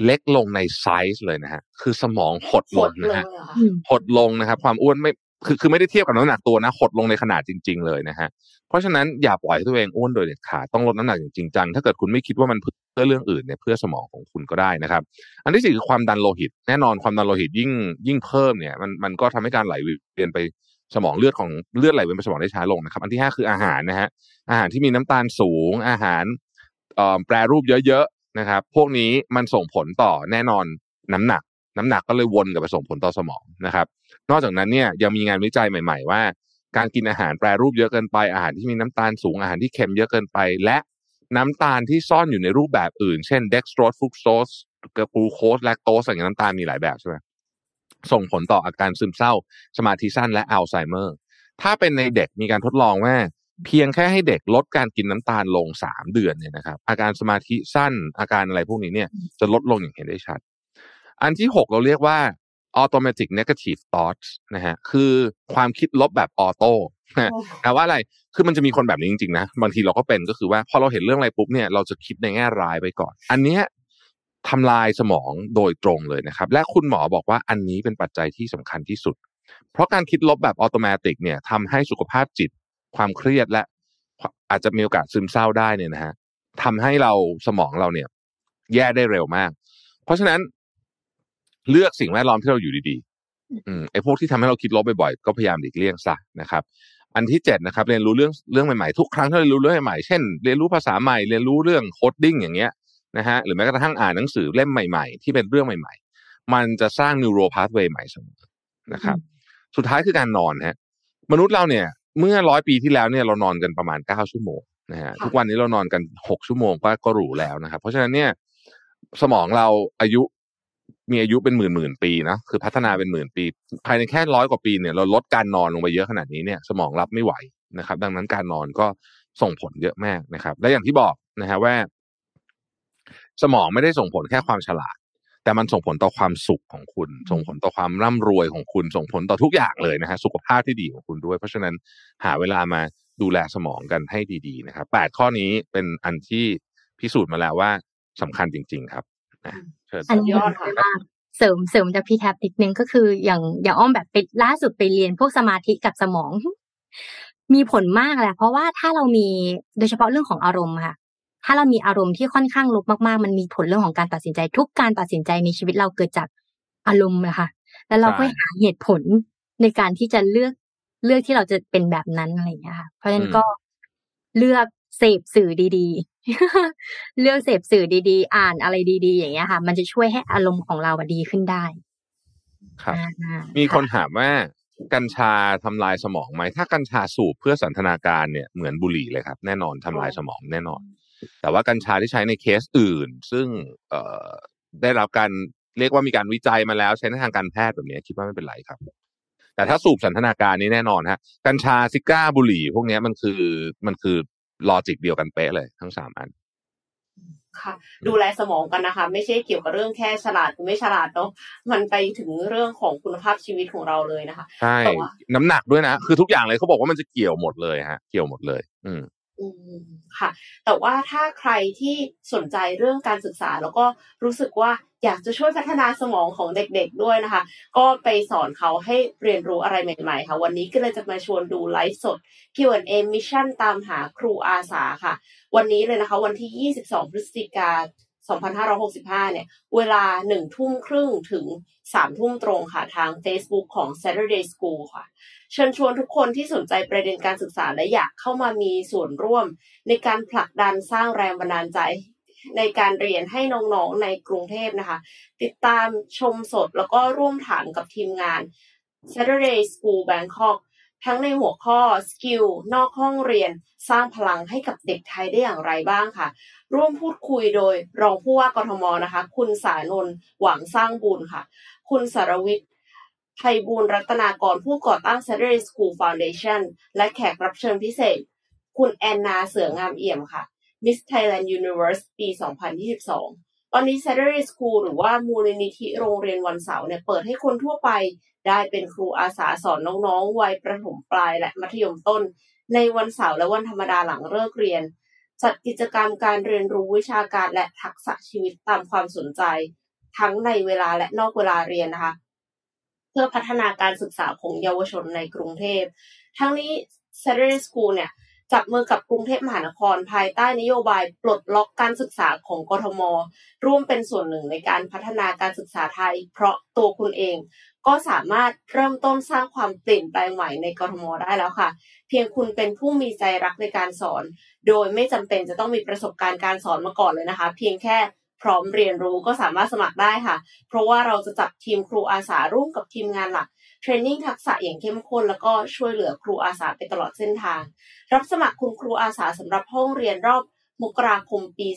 เล็กลงในไซส์เลยนะฮะคือสมองหดหลดงเลยนะฮะเหรอคะอืมหดลงนะครับ ความอ้วนไม่คือคือไม่ได้เทียบกับน้ำหนักตัวนะหดลงในขนาดจริง ๆ เลยนะฮะเพราะฉะนั้นอย่าปล่อยให้ตัวเองอ้วนโดยเด็ดขาดต้องลดน้ำหนักอย่างจริงจังถ้าเกิดคุณไม่คิดว่ามันเพื่อเรื่องอื่นเนี่ยเพื่อสมองของคุณก็ได้นะครับ อันที่สี่คือความดันโลหิต แน่นอนความดันโลหิตยิ่งยิ่งเพิ่มเนี่ย มันมันก็ทำให้การไหลเวียนไป สมองเลือดของเลือดไหลเวียนไปสมองได้ช้าลงนะครับ อันที่ห้าคืออาหารนะฮะอาหารที่มีน้ำตาลสูง อาหารแปรรูปเยอะๆนะครับ พวกนี้มันส่งผลต่อแน่นอนน้ำหนัก น้ำหนักก็เลยวนกลับไปส่งผลต่อสมองนะครับ นอกจากนั้นเนี่ยยังมีงานวิจัยใหม่ ๆ ว่า การกินอาหารแปรรูปเยอะเกินไป อาหารที่มีน้ำตาลสูงอาหารที่เค็มเยอะเกินไป และน้ำตาลที่ซ่อนอยู่ในรูปแบบอื่น เช่นเดกซ์โทรสฟรุกโตสกลูโคสแลคโตสอะไรอย่างน้ำตาลมีหลายแบบใช่ไหม ส่งผลต่ออาการซึมเศร้า สมาธิสั้นและอัลไซเมอร์ ถ้าเป็นในเด็กมีการทดลองว่า เพียงแค่ให้เด็กลดการกินน้ำตาลลงสามเดือนเนี่ยนะครับอาการสมาธิสั้นอาการอะไรพวกนี้เนี่ยจะลดลงอย่างเห็นได้ชัด อันที่หกเราเรียกว่า automatic negative thoughts นะฮะคือความคิดลบแบบออโต้แปลว่าอะไรคือมันจะมีคนแบบนี้จริงๆนะบางทีเราก็เป็นก็คือว่าพอเราเห็นเรื่องอะไรปุ๊บเนี่ยเราจะคิดในแง่ร้ายไปก่อน อันเนี้ย ทำลายสมองโดยตรงเลยนะครับ และคุณหมอบอกว่าอันนี้เป็นปัจจัยที่สำคัญที่สุด เพราะการคิดลบแบบอัตโนมัติเนี่ยทำให้สุขภาพจิต ความเครียดและอาจจะมีโอกาสซึมเศร้าได้เนี่ยนะฮะทำให้เราสมองเราเนี่ย แย่ได้เร็วมาก เพราะฉะนั้น เลือกสิ่งแวดล้อมที่เราอยู่ดีๆอืมไอ้พวกที่ทำให้เราคิดลบบ่อยๆก็พยายามหลีกเลี่ยงซะนะครับ อันที่เจ็ดนะครับ เรียนรู้เรื่องเรื่องใหม่ๆทุกครั้งที่เราเรียนรู้เรื่องใหม่ๆเช่นเรียนรู้ภาษาใหม่เรียนรู้เรื่อง coding อย่างเงี้ย นะฮะหรือแม้กระทั่งอ่านหนังสือเล่มใหม่ๆ ที่เป็นเรื่องใหม่ ๆ มันจะสร้างนิวโรพาสเวย์ใหม่เสมอนะครับ สุดท้ายคือการนอนฮะมนุษย์เราเนี่ย เมื่อร้อยปีที่แล้วเนี่ยเรานอนกันประมาณเก้าชั่วโมงนะฮะทุกวันนี้เรานอนกันหกชั่วโมงก็ก็หรูแล้วนะครับ เพราะฉะนั้นเนี่ยสมองเราอายุมีอายุเป็นหมื่นหมื่นปีนะคือพัฒนาเป็นหมื่นปี ภายในแค่ร้อยกว่าปีเนี่ยเราลดการนอนลงไปเยอะขนาดนี้เนี่ย สมองรับไม่ไหวนะครับ ดังนั้นการนอนก็ส่งผลเยอะมากนะครับ และอย่างที่บอกนะฮะว่า สมองไม่ได้ส่งผลแค่ความฉลาด แต่มันส่งผลต่อความสุขของคุณ ส่งผลต่อความร่ำรวยของคุณ ส่งผลต่อทุกอย่างเลยนะฮะ สุขภาพที่ดีของคุณด้วย เพราะฉะนั้นหาเวลามาดูแลสมองกันให้ดีๆนะครับแปดข้อนี้เป็นอันที่พิสูจน์มาแล้วว่าสำคัญจริง ๆ ครับนะเชิญอันนี้ยอดค่ะว่าเสริมเสริมจากพี่แท็บนิดนึงก็คืออย่างอย่างอ้อมแบบไปล่าสุดไปเรียนพวกสมาธิกับสมอง มีผลมากแหละเพราะว่าถ้าเรามีโดยเฉพาะเรื่องของอารมณ์ค่ะ ถ้าเรามีอารมณ์ที่ค่อนข้างลบมากๆ มันมีผลเรื่องของการตัดสินใจ ทุกการตัดสินใจในชีวิตเราเกิดจากอารมณ์นะคะแล้วเราก็ใช่หาเหตุผลในการที่จะเลือกเลือกที่เราจะเป็นแบบนั้นอะไรอย่างเงี้ยค่ะ เพราะฉะนั้นก็เลือกเสพสื่อดีๆ เลือกเสพสื่อดีๆ อ่านอะไรดี ๆ อย่างเงี้ยค่ะ มันจะช่วยให้อารมณ์ของเราอะดีขึ้นได้ ครับอ่ามีคนถามว่ากัญชาทำลายสมองไหม ถ้ากัญชาสูบเพื่อสันทนาการเนี่ยเหมือนบุหรี่เลยครับ แน่นอนทำลายสมองแน่นอน แต่ว่ากัญชาที่ใช้ในเคสอื่น ซึ่งเอ่อได้รับการเรียกว่ามีการวิจัยมาแล้วใช้ในทางการแพทย์แบบนี้คิดว่าไม่เป็นไรครับ แต่ถ้าสูบสันทนาการนี่แน่นอนฮะกัญชาซิการ์บุหรี่ พวกเนี้ยมันคือมันคือ logic เดียวกันเป๊ะเลยทั้งสามอันค่ะดูแลสมองกันนะคะ ไม่ใช่เกี่ยวกับเรื่องแค่ฉลาดหรือไม่ฉลาดเนาะมันไปถึงเรื่องของคุณภาพชีวิตของเราเลยนะคะใช่แต่ว่าน้ำหนักด้วยนะคือทุกอย่างเลยเขาบอกว่ามันจะเกี่ยวหมดเลยฮะ เกี่ยวหมดเลย อืมอืม ค่ะ แต่ว่าถ้าใครที่สนใจเรื่องการศึกษา แล้วก็รู้สึกว่าอยากจะช่วยพัฒนาสมองของเด็กๆด้วยนะคะ ก็ไปสอนเขาให้เรียนรู้อะไรใหม่ๆ ค่ะ วันนี้ก็เลยจะมาชวนดูไลฟ์สด Q&A Mission ตามหาครูอาสาค่ะ วันนี้เลยนะคะ วันที่ 22 พฤศจิกา 2565 เนี่ย เวลาหนึ่งทุ่มครึ่งถึงสามทุ่มตรงค่ะ ทาง Facebook ของ Saturday School ค่ะ เชิญชวนทุกคนที่สนใจประเด็นการศึกษาและอยากเข้ามามีส่วนร่วม ในการผลักดันสร้างแรงบันดาลใจในการเรียนให้น้องๆในกรุงเทพนะคะ ติดตามชมสดแล้วก็ร่วมถามกับทีมงาน Saturday School Bangkok ทั้งในหัวข้อ skill นอกห้องเรียน สร้างพลังให้กับเด็กไทยได้อย่างไรบ้างค่ะ ร่วมพูดคุยโดย รองผู้ว่ากทมนะคะ คุณสานนท์หวังสร้างบุญค่ะ คุณสรวิศไพบูลย์รัตนากรผู้ก่อตั้ง Saturday School Foundation และแขกรับเชิญพิเศษ คุณแอนนาเสืองามเอี่ยมค่ะ Miss Thailand Universe ปี 2022 ตอนนี้ Saturday School หรือว่ามูลนิธิโรงเรียนวันเสาร์เนี่ยเปิดให้คนทั่วไปได้เป็นครูอาสาสอนน้องๆ วัยประถมปลายและมัธยมต้น ในวันเสาร์และวันธรรมดาหลังเลิกเรียน จัดกิจกรรมการเรียนรู้วิชาการและทักษะชีวิตตามความสนใจ ทั้งในเวลาและนอกเวลาเรียนนะคะ เพื่อพัฒนาการศึกษาของเยาวชนในกรุงเทพ ทั้งนี้ Saturday School เนี่ยจับมือกับกรุงเทพมหานครภายใต้นโยบายปลดล็อกการศึกษาของกทม ร่วมเป็นส่วนหนึ่งในการพัฒนาการศึกษาไทย เพราะตัวคุณเอง ก็สามารถเริ่มต้นสร้างความเปลี่ยนแปลงใหม่ในกทมได้แล้วค่ะ เพียงคุณเป็นผู้มีใจรักในการสอน โดยไม่จำเป็นจะต้องมีประสบการณ์การสอนมาก่อนเลยนะคะ เพียงแค่พร้อมเรียนรู้ก็สามารถสมัครได้ค่ะ เพราะว่าเราจะจับทีมครูอาสาร่วมกับทีมงานหลักเทรนนิ่งทักษะอย่างเข้มข้นแล้วก็ช่วยเหลือครูอาสาไปตลอดเส้นทาง รับสมัครคุณครูอาสาสำหรับห้องเรียนรอบ มกราคมปี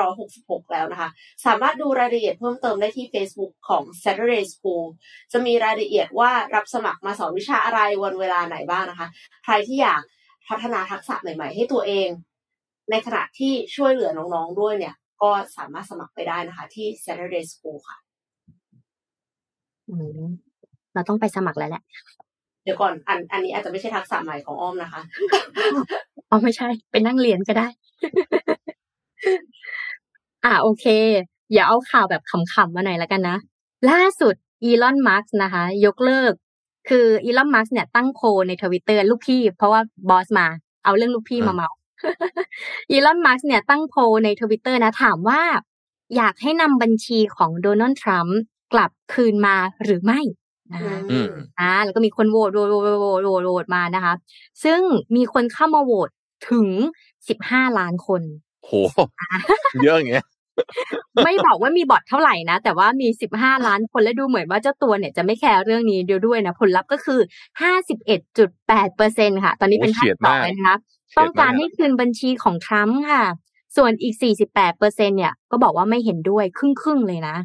2566 แล้วนะคะ สามารถดูรายละเอียดเพิ่มเติมได้ที่ Facebook ของ Saturday School จะมีรายละเอียดว่ารับสมัครมาสอนวิชาอะไรวันเวลาไหนบ้างนะคะ ใครที่อยากพัฒนาทักษะใหม่ ๆ ให้ตัวเอง ในขณะที่ช่วยเหลือน้องๆด้วยเนี่ย ก็สามารถสมัครไปได้นะคะ ที่ Saturday School ค่ะเราต้องไปสมัครแล้วแหละ เดี๋ยวก่อนอันอันนี้อาจจะไม่ใช่ทักษะใหม่ของอ้อมนะคะอ๋อไม่ใช่ไปนั่งเรียนก็ได้ อ่าโอเค อย่าเอาข่าวแบบขำๆมาหน่อยแล้วกันนะ ล่าสุดอีลอนมัสก์นะคะ ยกเลิก คืออีลอนมัสก์เนี่ยตั้งโพลในทวิตเตอร์ลูกพี่ เพราะว่าบอสมา เอาเรื่องลูกพี่มาเมาท์อีลอนมัสก์เนี่ยตั้งโพลในทวิตเตอร์นะ ถามว่า อยากให้นำบัญชีของโดนัลด์ทรัมป์กลับคืนมาหรือไม่ นะคะอืมอ่าแล้วก็มีคนโหวตโหวตโหวตโหวตโหวตโหวตมานะคะ ซึ่งมีคนเข้ามาโหวตถึงสิบห้าล้านคนโหเยอะอย่างเงี้ยไม่บอกว่ามีบอทเท่าไหร่นะ แต่ว่ามีสิบห้าล้านคนและดูเหมือนว่าเจ้าตัวเนี่ยจะไม่แคร์เรื่องนี้เดียวด้วยนะ ผลลัพธ์ก็คือห้าสิบเอ็ดจุดแปดเปอร์เซ็นค่ะ ตอนนี้เป็นโอ้ท่าเฉียนดต่อมากเลยนะคะเฉียดมากต้องการให้คืนบัญชีของทรัมป์ค่ะ ส่วนอีกสี่สิบแปดเปอร์เซ็นเนี่ย ก็บอกว่าไม่เห็นด้วยครึ่งครึ่งๆเลยนะ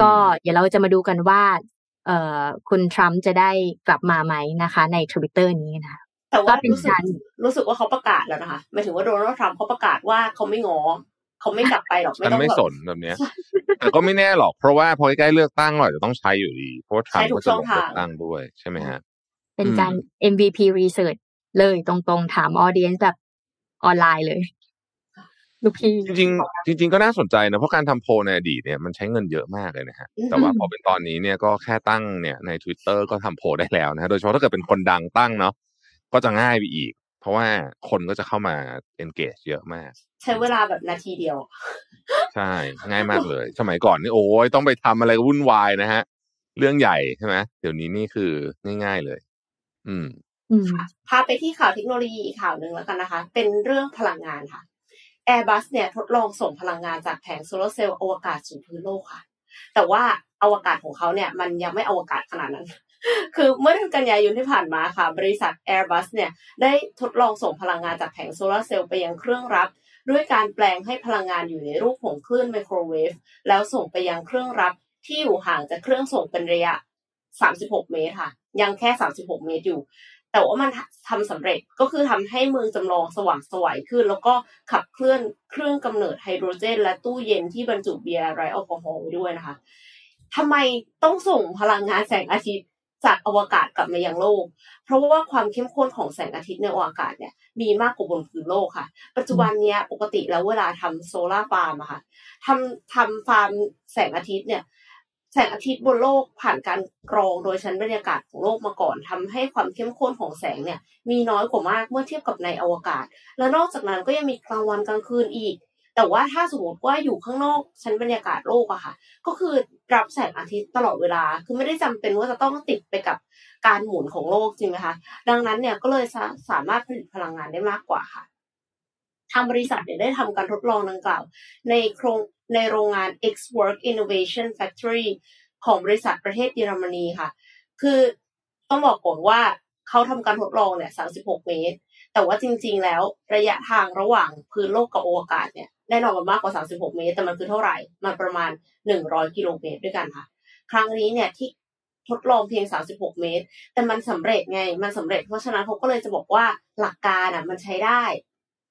ก็เดี๋ยวเราจะมาดูกันว่าเอ่อ คุณทรัมป์จะได้กลับมาไหมนะคะ ในทวิตเตอร์นี้นะคะแต่ว่าก็เป็นรู้สึกการรู้สึกว่าเขาประกาศแล้วนะคะหมายถึงว่าโดนัลด์ทรัมป์เขาประกาศว่าเขาไม่ง้อเขาไม่กลับไปหรอกไม่ฉันต้องไม่แบบสนแบบเนี้ย แต่ก็ไม่แน่หรอกเพราะว่าพอใกล้ๆเลือกตั้งหน่อยจะต้องใช้อยู่ดีเพราะว่าทรัมใช้ป์ทุก็กจะช่ลองงทางเลือกตั้งด้วยใช่ไหมฮะเป็นอืมการ MVP research เลยตรงๆ ถามออเดียนแบบออนไลน์เลย ลูกพี่จริงๆจริง ๆ ก็น่าสนใจนะ เพราะการทำโพลในอดีตเนี่ยมันใช้เงินเยอะมากเลยนะฮะอืมแต่ว่าพอเป็นตอนนี้เนี่ยก็แค่ตั้งเนี่ยใน Twitter ก็ทำโพลได้แล้วนะฮะ โดยเฉพาะถ้าเกิดเป็นคนดังตั้งเนาะก็จะง่ายไปอีก เพราะว่าคนก็จะเข้ามา engage เยอะมาก ใช้เวลาแบบนาทีเดียว ใช่ ง่ายมากเลย สมัยก่อนนี่โอ้ยต้องไปทำอะไรวุ่นวายนะฮะ เรื่องใหญ่ใช่ไหมเดี๋ยวนี้นี่คือง่าย ๆเลย อืมอืมพาไปที่ข่าวเทคโนโลยีอีกข่าวหนึ่งแล้วกันนะคะ เป็นเรื่องพลังงานค่ะ Airbus เนี่ยทดลองส่งพลังงานจากแผงโซลาร์เซลล์อวกาศสู่พื้นโลกค่ะ แต่ว่าอวกาศของเขาเนี่ยมันยังไม่อวกาศขนาดนั้น คือเมื่อเดือนกันยายนที่ผ่านมาค่ะ บริษัท Airbus เนี่ยได้ทดลองส่งพลังงานจากแผงโซลาร์เซลล์ไปยังเครื่องรับ ด้วยการแปลงให้พลังงานอยู่ในรูปของคลื่นไมโครเวฟแล้วส่งไปยังเครื่องรับที่อยู่ห่างจากเครื่องส่งเป็นระยะ 36 เมตรค่ะ ยังแค่ 36 เมตรอยู่ แต่ว่ามันทำสำเร็จก็คือทำให้เมืองจำลองสว่างไสวขึ้น แล้วก็ขับเคลื่อนเครื่องกำเนิดไฮโดรเจน และตู้เย็นที่บรรจุเบียร์ไร้แอลกอฮอล์ไว้ด้วยนะคะทำไมต้องส่งพลังงานแสงอาทิตย์จากอวกาศกลับมายังโลก เพราะว่าความเข้มข้นของแสงอาทิตย์ในอวกาศเนี่ยมีมากกว่าบนพื้นโลกค่ะ ปัจจุบันเนี้ยปกติแล้วเวลาทำโซลาร์ฟาร์มอะค่ะทำทำฟาร์มแสงอาทิตย์เนี่ย แสงอาทิตย์บนโลกผ่านการกรองโดยชั้นบรรยากาศของโลกมาก่อนทำให้ความเข้มข้นของแสงเนี่ยมีน้อยกว่ามากเมื่อเทียบกับในอวกาศ แล้วนอกจากนั้นก็ยังมีกลางวันกลางคืนอีก แต่ว่าถ้าสมมติว่าอยู่ข้างนอกชั้นบรรยากาศโลกอะค่ะ ก็คือรับแสงอาทิตย์ตลอดเวลา คือไม่ได้จำเป็นว่าจะต้องติดไปกับการหมุนของโลกจริงไหมคะ ดังนั้นเนี่ยก็เลยสามารถผลิตพลังงานได้มากกว่าค่ะทางบริษัทเนี่ยได้ทำการทดลองดังกล่าว ในโครง ในโรงงาน X Work Innovation Factory ของบริษัทประเทศเยอรมนีค่ะ คือต้องบอกก่อนว่าเขาทำการทดลองเนี่ย 36 เมตร แต่ว่าจริง ๆ แล้วระยะทางระหว่างพื้นโลกกับอวกาศเนี่ยแน่นอนมันมากกว่า 36 เมตร แต่มันคือเท่าไหร่ มันประมาณ 100 กิโลเมตรด้วยกันค่ะ ครั้งนี้เนี่ยที่ทดลองเพียง 36 เมตร แต่มันสำเร็จไง มันสำเร็จ เพราะฉะนั้นเขาก็เลยจะบอกว่าหลักการอะมันใช้ได้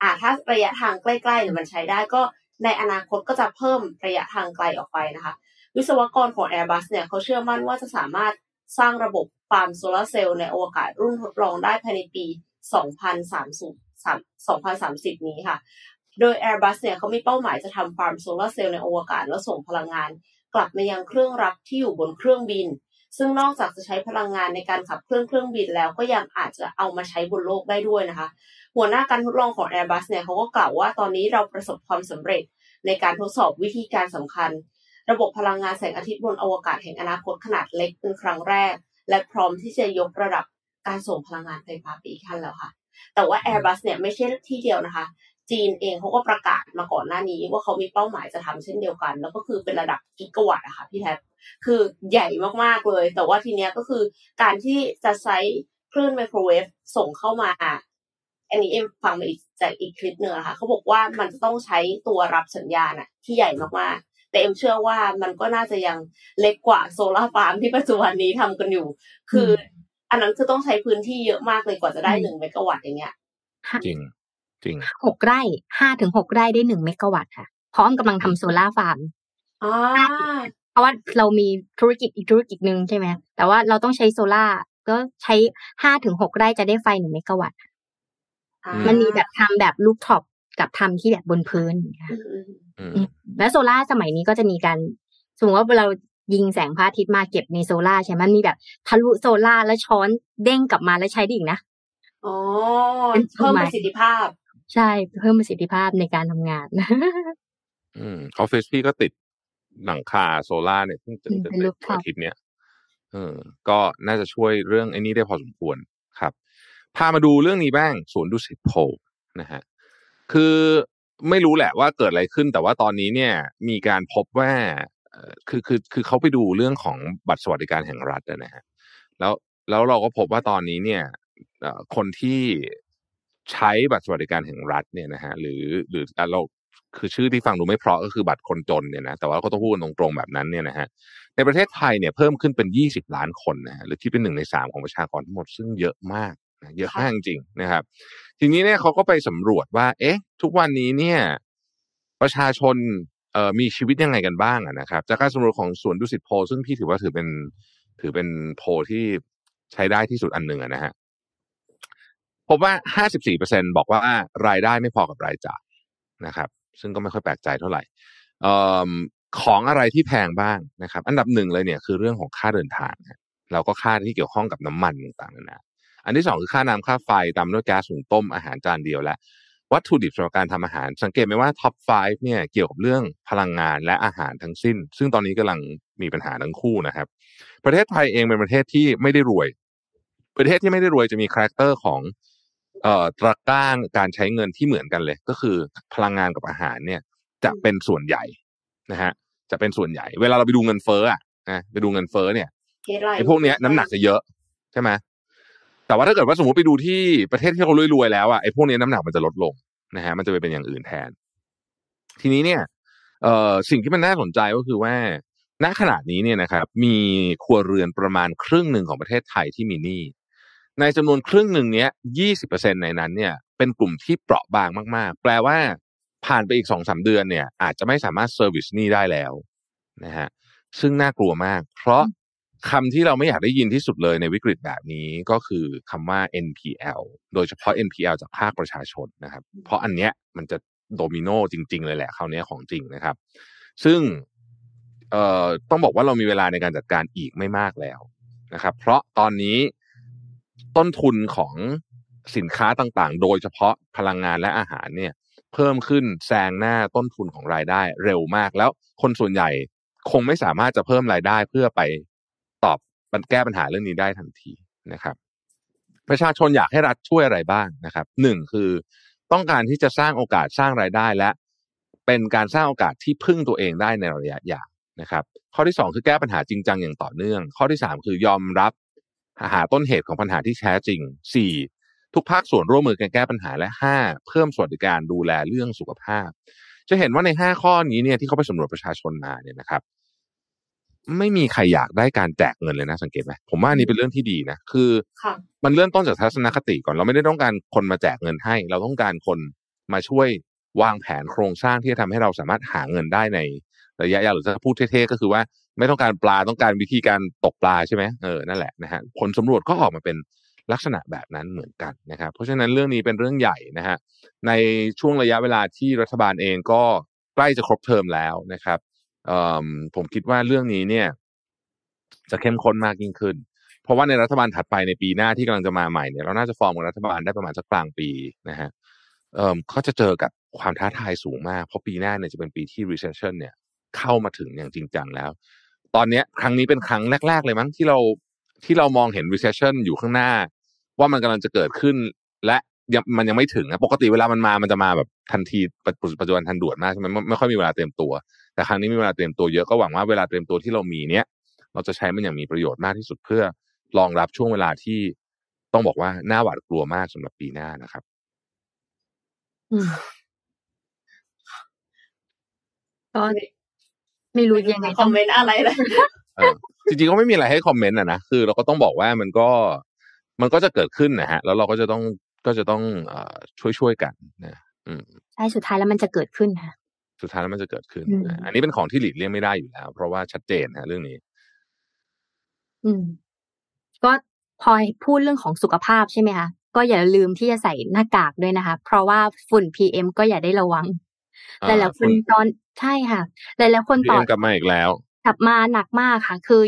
อ่าถ้าระยะทางใกล้ๆเนี่ยมันใช้ได้ก็ ในอนาคตก็จะเพิ่มระยะทางไกลออกไปนะคะ วิศวกรของ Airbus เนี่ยเขาเชื่อมั่นว่าจะสามารถสร้างระบบฟาร์มโซลาเซลล์ในอวกาศรุ่นทดลองได้ภายในปี 2030 2030 นี้ค่ะ โดย Airbus เนี่ยเขามีเป้าหมายจะทำฟาร์มโซลาเซลล์ในอวกาศแล้วส่งพลังงาน กลับมายังเครื่องรับที่อยู่บนเครื่องบิน ซึ่งนอกจากจะใช้พลังงานในการขับเครื่องเครื่องบินแล้วก็ยังอาจจะเอามาใช้บนโลกได้ด้วยนะคะ หัวหน้าการทดลองของ Airbus เนี่ยเขาก็กล่าวว่าตอนนี้เราประสบความสำเร็จในการทดสอบวิธีการสำคัญ ระบบพลังงานแสงอาทิตย์บนอวกาศแห่งอนาคตขนาดเล็กเป็นครั้งแรก และพร้อมที่จะยกระดับการส่งพลังงานไฟฟ้าไปอีกขั้นแล้วค่ะ แต่ว่า Airbus เนี่ยไม่ใช่ที่เดียวนะคะ จีนเองเขาก็ประกาศมาก่อนหน้านี้ ว่าเขามีเป้าหมายจะทำเช่นเดียวกัน แล้วก็คือเป็นระดับกิกะวัตต์อะค่ะพี่แท็บคือใหญ่มากๆเลย แต่ว่าทีเนี้ยก็คือการที่จะใช้คลื่นไมโครเวฟส่งเข้ามาอันนี้เอ็มฟังมาอีกจากอีกคลิปหนึ่งอะค่ะเขาบอกว่ามันจะต้องใช้ตัวรับสัญญาณอะที่ใหญ่มากๆ แต่เอ็มเชื่อว่ามันก็น่าจะยังเล็กกว่าโซลาร์ฟาร์มที่ปัจจุบันนี้ทำกันอยู่ คือ อันนั้นคือต้องใช้พื้นที่เยอะมากเลยกว่าจะได้หนึ่งเมกะวัตต์อย่างเงี้ยจริง จริงหกไร่ห้าถึงหกไร่ได้หนึ่งเมกะวัตต์ค่ะ พร้อมกำลังทำโซลาร์ฟาร์มอ่าเพราะว่าเรามีธุรกิจอีกธุรกิจหนึ่งใช่ไหมแต่ว่าเราต้องใช้โซลาร์ก็ใช้ห้าถึงหกไร่จะได้ไฟหนึ่งเมกะวัตต์อ่ามันมีแบบทำแบบ rooftop กับทำที่แบบบนพื้นค่ะอืมอืมอืมและโซล่าร์สมัยนี้ก็จะมีการสมมติว่าเรายิงแสงพระอาทิตย์มาเก็บในโซล่าร์ใช่ไหมมันมีแบบทะลุโซล่าร์แล้วสะท้อนเด้งกลับมาแล้วใช้ได้อีกนะอ๋อเป็นเพิ่มไม้ประสิทธิภาพ ใช่เพิ่มประสิทธิภาพในการทำงาน อืมออฟฟิศพี่ก็ติดหลังคาโซล่าร์เนี่ยเพิ่งจะอืมจะเป็นติด rooftop อาทิตย์เนี้ยเออ ก็น่าจะช่วยเรื่องไอ้นี้ได้พอสมควรครับ พามาดูเรื่องนี้บ้างสวนดุสิตโพลนะฮะ คือไม่รู้แหละว่าเกิดอะไรขึ้น แต่ว่าตอนนี้เนี่ย มีการพบว่าเอ่อคือคือคือเขาไปดูเรื่องของบัตรสวัสดิการแห่งรัฐนะฮะแล้วแล้วเราก็พบว่าตอนนี้เนี่ยเอ่อคนที่ ใช้บัตรสวัสดิการแห่งรัฐเนี่ยนะฮะหรือหรืออะเราคือชื่อที่ฟังดูไม่เพราะก็คือบัตรคนจนเนี่ยนะแต่ว่าก็ต้องพูดตรงๆแบบนั้นเนี่ยนะฮะในประเทศไทยเนี่ยเพิ่มขึ้นเป็น 20 ล้านคนนะฮะหรือที่เป็นหนึ่งในสามของประชากรทั้งหมดซึ่งเยอะมากนะเยอะมากจริงๆนะครับ ทีนี้เนี่ยเขาก็ไปสำรวจว่า เอ๊ะ ทุกวันนี้เนี่ย ประชาชนเอ่อมีชีวิตยังไงกันบ้างะนะครับ จากการสำรวจของสวนดุสิตโพลซึ่งพี่ถือว่าถือเป็นถือเป็นโพลที่ใช้ได้ที่สุดอันหนึ่งนะฮะ พบว่า 54%บอกว่ารายได้ไม่พอกับรายจ่ายนะครับ ซึ่งก็ไม่ค่อยแปลกใจเท่าไหร่ของอะไรที่แพงบ้างนะครับ อันดับหนึ่งเลยเนี่ยคือเรื่องของค่าเดินทางฮะแล้วก็ค่าที่เกี่ยวข้องกับน้ำมันต่างๆนานาอันที่สองคือค่าน้ำค่าไฟตามด้วยแก๊สหุงต้มอาหารจานเดียวและวัตถุดิบสำหรับการทำอาหาร สังเกตไหมว่าท็อป 5 เนี่ยเกี่ยวกับเรื่องพลังงานและอาหารทั้งสิ้น ซึ่งตอนนี้กำลังมีปัญหาทั้งคู่นะครับ ประเทศไทยเองเป็นประเทศที่ไม่ได้รวย ประเทศที่ไม่ได้รวยจะมี character ของ เอ่อตะกร้าการใช้เงินที่เหมือนกันเลย ก็คือพลังงานกับอาหารเนี่ยจะเป็นส่วนใหญ่นะฮะจะเป็นส่วนใหญ่ เวลาเราไปดูเงินเฟ้ออะนะไปดูเงินเฟ้อเนี่ย Headline ไอ้พวกเนี้ยน้ำหนักจะเยอะใช่ไหมแต่ว่าถ้าเกิดว่าสมมติไปดูที่ประเทศที่เขารวยๆแล้วอะไอ้พวกเนี้ยน้ำหนักมันจะลดลงนะฮะมันจะไปเป็นอย่างอื่นแทน ทีนี้เนี่ยเอ่อสิ่งที่มันน่าสนใจก็คือว่าณขณะนี้เนี่ยนะครับ มีครัวเรือนประมาณครึ่งหนึ่งของประเทศไทยที่มีหนี้ ในจำนวนครึ่งหนึ่งเนี้ยยี่สิบเปอร์เซ็นในนั้นเนี่ยเป็นกลุ่มที่เปราะบางมากๆ แปลว่าผ่านไปอีกสองสามเดือนเนี่ย อาจจะไม่สามารถเซอร์วิสหนี้ได้แล้วนะฮะซึ่งน่ากลัวมาก เพราะคำที่เราไม่อยากได้ยินที่สุดเลยในวิกฤตแบบนี้ก็คือคำว่า NPL โดยเฉพาะ NPL จากภาคประชาชนนะครับ เพราะอันเนี้ยมันจะโดมิโนจริง ๆ เลยแหละคราวเนี้ยของจริงนะครับ ซึ่งเอ่อต้องบอกว่าเรามีเวลาในการจัดการอีกไม่มากแล้วนะครับ เพราะตอนนี้ ต้นทุนของสินค้าต่างๆ โดยเฉพาะพลังงานและอาหารเนี่ยเพิ่มขึ้นแซงหน้าต้นทุนของรายได้เร็วมาก แล้วคนส่วนใหญ่คงไม่สามารถจะเพิ่มรายได้เพื่อไปตอบแก้ปัญหาเรื่องนี้ได้ทันทีนะครับ ประชาชนอยากให้รัฐช่วยอะไรบ้างนะครับหนึ่งคือต้องการที่จะสร้างโอกาสสร้างรายได้และเป็นการสร้างโอกาสที่พึ่งตัวเองได้ในระยะยาวนะครับ ข้อที่สองคือแก้ปัญหาจริงจังอย่างต่อเนื่อง ข้อที่สามคือยอมรับ หาต้นเหตุของปัญหาที่แท้จริงสี่ทุกภาคส่วนร่วมมือกันแก้ปัญหาและห้าเพิ่มสวัสดิการดูแลเรื่องสุขภาพ จะเห็นว่าในห้าข้อนี้เนี่ยที่เขาไปสำรวจประชาชนมาเนี่ยนะครับ ไม่มีใครอยากได้การแจกเงินเลยนะสังเกตไหมผมว่าอันนี้เป็นเรื่องที่ดีนะคือค่ะมันเริ่มต้นจากทัศนคติก่อนเราไม่ได้ต้องการคนมาแจกเงินให้ เราต้องการคนมาช่วยวางแผนโครงสร้างที่จะทำให้เราสามารถหาเงินได้ในระยะยาวหรือจะพูดเท่ๆก็คือว่า ไม่ต้องการปลาต้องการวิธีการตกปลาใช่ไหมเออนั่นแหละนะฮะผลสำรวจก็ออกมาเป็นลักษณะแบบนั้นเหมือนกันนะครับ เพราะฉะนั้นเรื่องนี้เป็นเรื่องใหญ่นะฮะในช่วงระยะเวลาที่รัฐบาลเองก็ใกล้จะครบเทอมแล้วนะครับเอ่อผมคิดว่าเรื่องนี้เนี่ย จะเข้มข้นมากยิ่งขึ้น เพราะว่าในรัฐบาลถัดไปในปีหน้าที่กำลังจะมาใหม่เนี่ยเราน่าจะฟอร์มรัฐบาลได้ประมาณสักกลางปีนะฮะเอ่อเขาจะเจอกับความท้าทายสูงมาก เพราะปีหน้าเนี่ยจะเป็นปีที่ recession เนี่ยเข้ามาถึงอย่างจริงจังแล้ว ตอนเนี้ยครั้งนี้เป็นครั้งแรก ๆ เลยมั้งที่เราที่เรามองเห็น recession อยู่ข้างหน้า ว่ามันกำลังจะเกิดขึ้น และยังมันยังไม่ถึงนะปกติเวลามันมามันจะมาแบบทันทีปัจปัจจุบันทันด่วนมากใช่ไหมไม่ไม่ค่อยมีเวลาเตรียมตัว แต่ครั้งนี้มีเวลาเตรียมตัวเยอะก็หวังว่าเวลาเตรียมตัวที่เรามีเนี้ยเราจะใช้มันอย่างมีประโยชน์มากที่สุดเพื่อรองรับช่วงเวลาที่ต้องบอกว่าน่าหวาดกลัวมากสำหรับปีหน้านะครับอืมก็ ไม่รู้ยังไงคอมเมนต์อะไรเลยเออจริงๆก็ไม่มีอะไรให้คอมเมนต์อะนะคือเราก็ต้องบอกว่ามันก็มันก็จะเกิดขึ้นนะฮะ แล้วเราก็จะต้องก็จะต้องเอ่อช่วยช่วยๆกันนะอืมใช่สุดท้ายแล้วมันจะเกิดขึ้นค่ะสุดท้ายแล้วมันจะเกิดขึ้นอืมนะอันนี้เป็นของที่หลีกเลี่ยงไม่ได้อยู่แล้ว เพราะว่าชัดเจนนะเรื่องนี้ อืม ก็พอพูดเรื่องของสุขภาพใช่ไหมคะก็อย่าลืมที่จะใส่หน้ากากด้วยนะคะ เพราะว่าฝุ่น PM ก็อย่าได้ระวัง หอ่าลายๆคนฝุ่นตอนใช่ค่ะ หลายๆคนพีต่อเอ็มกลับมาอีกแล้ว กลับมาหนักมากค่ะ คือ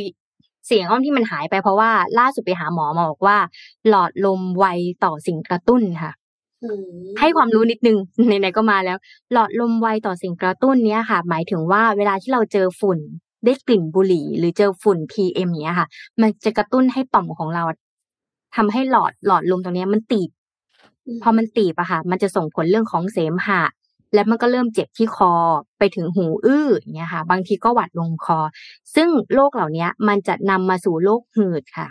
เสียงอ้อมที่มันหายไปเพราะว่าล่าสุดไปหาหมอมาบอกว่า หลอดลมไวต่อสิ่งกระตุ้นค่ะอืมให้ความรู้นิดนึงไหนๆก็มาแล้ว หลอดลมไวต่อสิ่งกระตุ้นเนี้ยค่ะ หมายถึงว่าเวลาที่เราเจอฝุ่นได้กลิ่นบุหรี่ หรือเจอฝุ่น PM เนี้ยค่ะ มันจะกระตุ้นให้ต่อมของเราทำให้หลอดหลอดลมตรงเนี้ยมันตีบ พอมันตีบอะค่ะ มันจะส่งผลเรื่องของเสมหะ และมันก็เริ่มเจ็บที่คอไปถึงหูอื้ออย่างเงี้ยค่ะบางทีก็หวัดลงคอ ซึ่งโรคเหล่าเนี้ยมันจะนำมาสู่โรคหืดค่ะ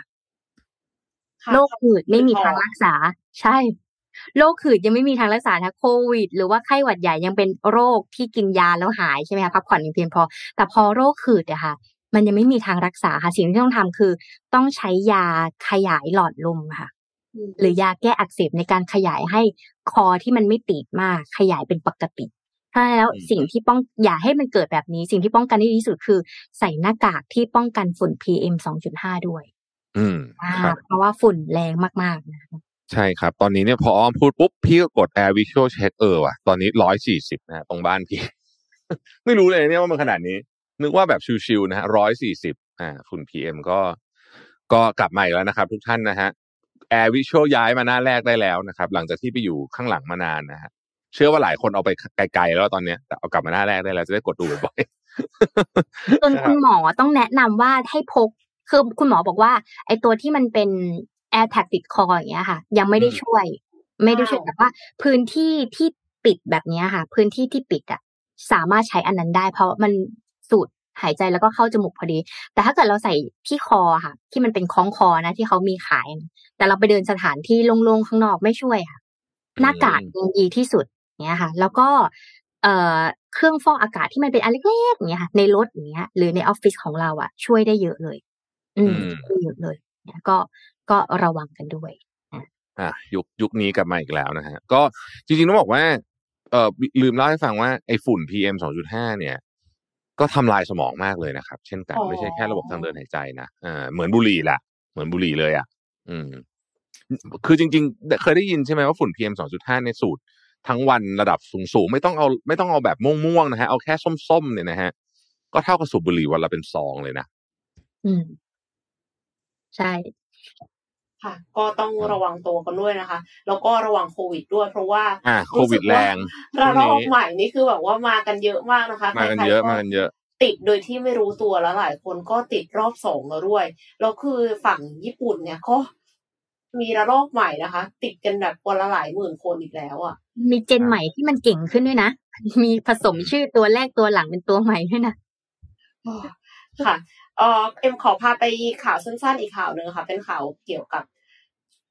ค่ะโรคหืดไม่มีพอทางรักษา ใช่โรคหืดยังไม่มีทางรักษานะโควิด หรือว่าไข้หวัดใหญ่ยังเป็นโรคที่กินยาแล้วหายใช่ไหมคะพักผ่อนอย่างเพียงพอ แต่พอโรคหืดอะค่ะ มันยังไม่มีทางรักษาค่ะสิ่งที่ต้องทำคือ ต้องใช้ยาขยายหลอดลมค่ะอืม หรือยาแก้อักเสบในการขยายให้คอที่มันไม่ตีบมากขยายเป็นปกติเพราะฉะนั้นแล้วอืมสิ่งที่ป้องอย่าให้มันเกิดแบบนี้ สิ่งที่ป้องกันได้ดีที่สุดคือ ใส่หน้ากากที่ป้องกันฝุ่น PM 2.5 ด้วย อืมอ่าครับเพราะว่าฝุ่นแรงมากๆนะคะใช่ครับ ตอนนี้เนี่ยพออ้อมพูดปุ๊บ พี่ก็กด Air Visual Check เออว่ะตอนนี้ร้อยสี่สิบนะฮะตรงบ้านพี่ ไม่รู้เลยเนี่ยว่ามันขนาดนี้ นึกว่าแบบชิวๆนะฮะร้อยสี่สิบอ่าฝุ่น PM ก็ ก็กลับมาอีกแล้วนะครับ ทุกท่านนะฮะ Air Visual ย้ายมาหน้าแรกได้แล้วนะครับ หลังจากที่ไปอยู่ข้างหลังมานานนะฮะเชื่อว่าหลายคนเอาไปไกลๆแล้วตอนเนี้ยแต่เอากลับมาหน้าแรกได้แล้วจะได้กดดูบ่อยๆจนนะคคุรับณหมอต้องแนะนำว่าให้พกคือคุณหมอบอกว่า ไอตัวที่มันเป็น Air Tag ติดคออย่างเงี้ยค่ะ ยังไม่ได้อืมช่วย ไม่ได้ช่วยอ้าวแต่ว่า พื้นที่ที่ปิดแบบเนี้ยค่ะ พื้นที่ที่ปิดอะสามารถใช้อันนั้นได้ เพราะมันสูด หายใจแล้วก็เข้าจมูกพอดี แต่ถ้าเกิดเราใส่ที่คอค่ะ ที่มันเป็นคล้องคอนะที่เขามีขายนะแต่เราไปเดินสถานที่โล่งๆข้างนอกไม่ช่วยค่ะ หน้ากากยังดีที่สุดเนี้ยค่ะ แล้วก็เอ่อเครื่องฟอกอากาศที่มันเป็นอันเล็กๆอย่างเงี้ยค่ะ ในรถอย่างเงี้ย หรือในออฟฟิศของเราอะ ช่วยได้เยอะเลย อืมอืมช่วยเยอะเลยเนี่ยก็ก็ระวังกันด้วยอะยุคยุคนี้กลับมาอีกแล้วนะฮะก็จริงๆต้องบอกว่าเออลืมเล่าให้ฟังว่าไอ้ฝุ่น PM 2.5 เนี่ย ก็ทำลายสมองมากเลยนะครับ เช่นกันอ๋อไม่ใช่แค่ระบบทางเดินหายใจนะเออเหมือนบุหรี่แหละเหมือนบุหรี่เลยอะ อืม คือจริง ๆ เคยได้ยินใช่ไหมว่าฝุ่น PM 2.5ในสูตร ทั้งวันระดับสูงๆไม่ต้องเอาไม่ต้องเอาแบบม่วงๆนะฮะเอาแค่ส้มๆเนี่ยนะฮะก็เท่ากับสูบบุหรี่วันละเป็นซองเลยนะอืม ใช่ ค่ะ ก็ต้องระวังตัวกันด้วยนะคะ แล้วก็ระวังโควิดด้วย เพราะว่าอ่าโควิดแรงระลอกช่วงนี้ใหม่นี่คือแบบว่ามากันเยอะมากนะคะมากันใครๆเยอะมากันเยอะติดโดยที่ไม่รู้ตัวแล้วหลายคนก็ติดรอบสองแล้วด้วย แล้วคือฝั่งญี่ปุ่นเนี่ยก็มีระลอกใหม่นะคะ ติดกันแบบวันละหลายหมื่นคนอีกแล้วอะ มีเจนใหม่ที่มันเก่งขึ้นด้วยนะ มีผสมชื่อตัวแรกตัวหลังเป็นตัวใหม่ด้วยนะค่ะ เออเอ็มขอพาไปข่าวสั้นๆอีกข่าวหนึ่งค่ะ เป็นข่าวเกี่ยวกับ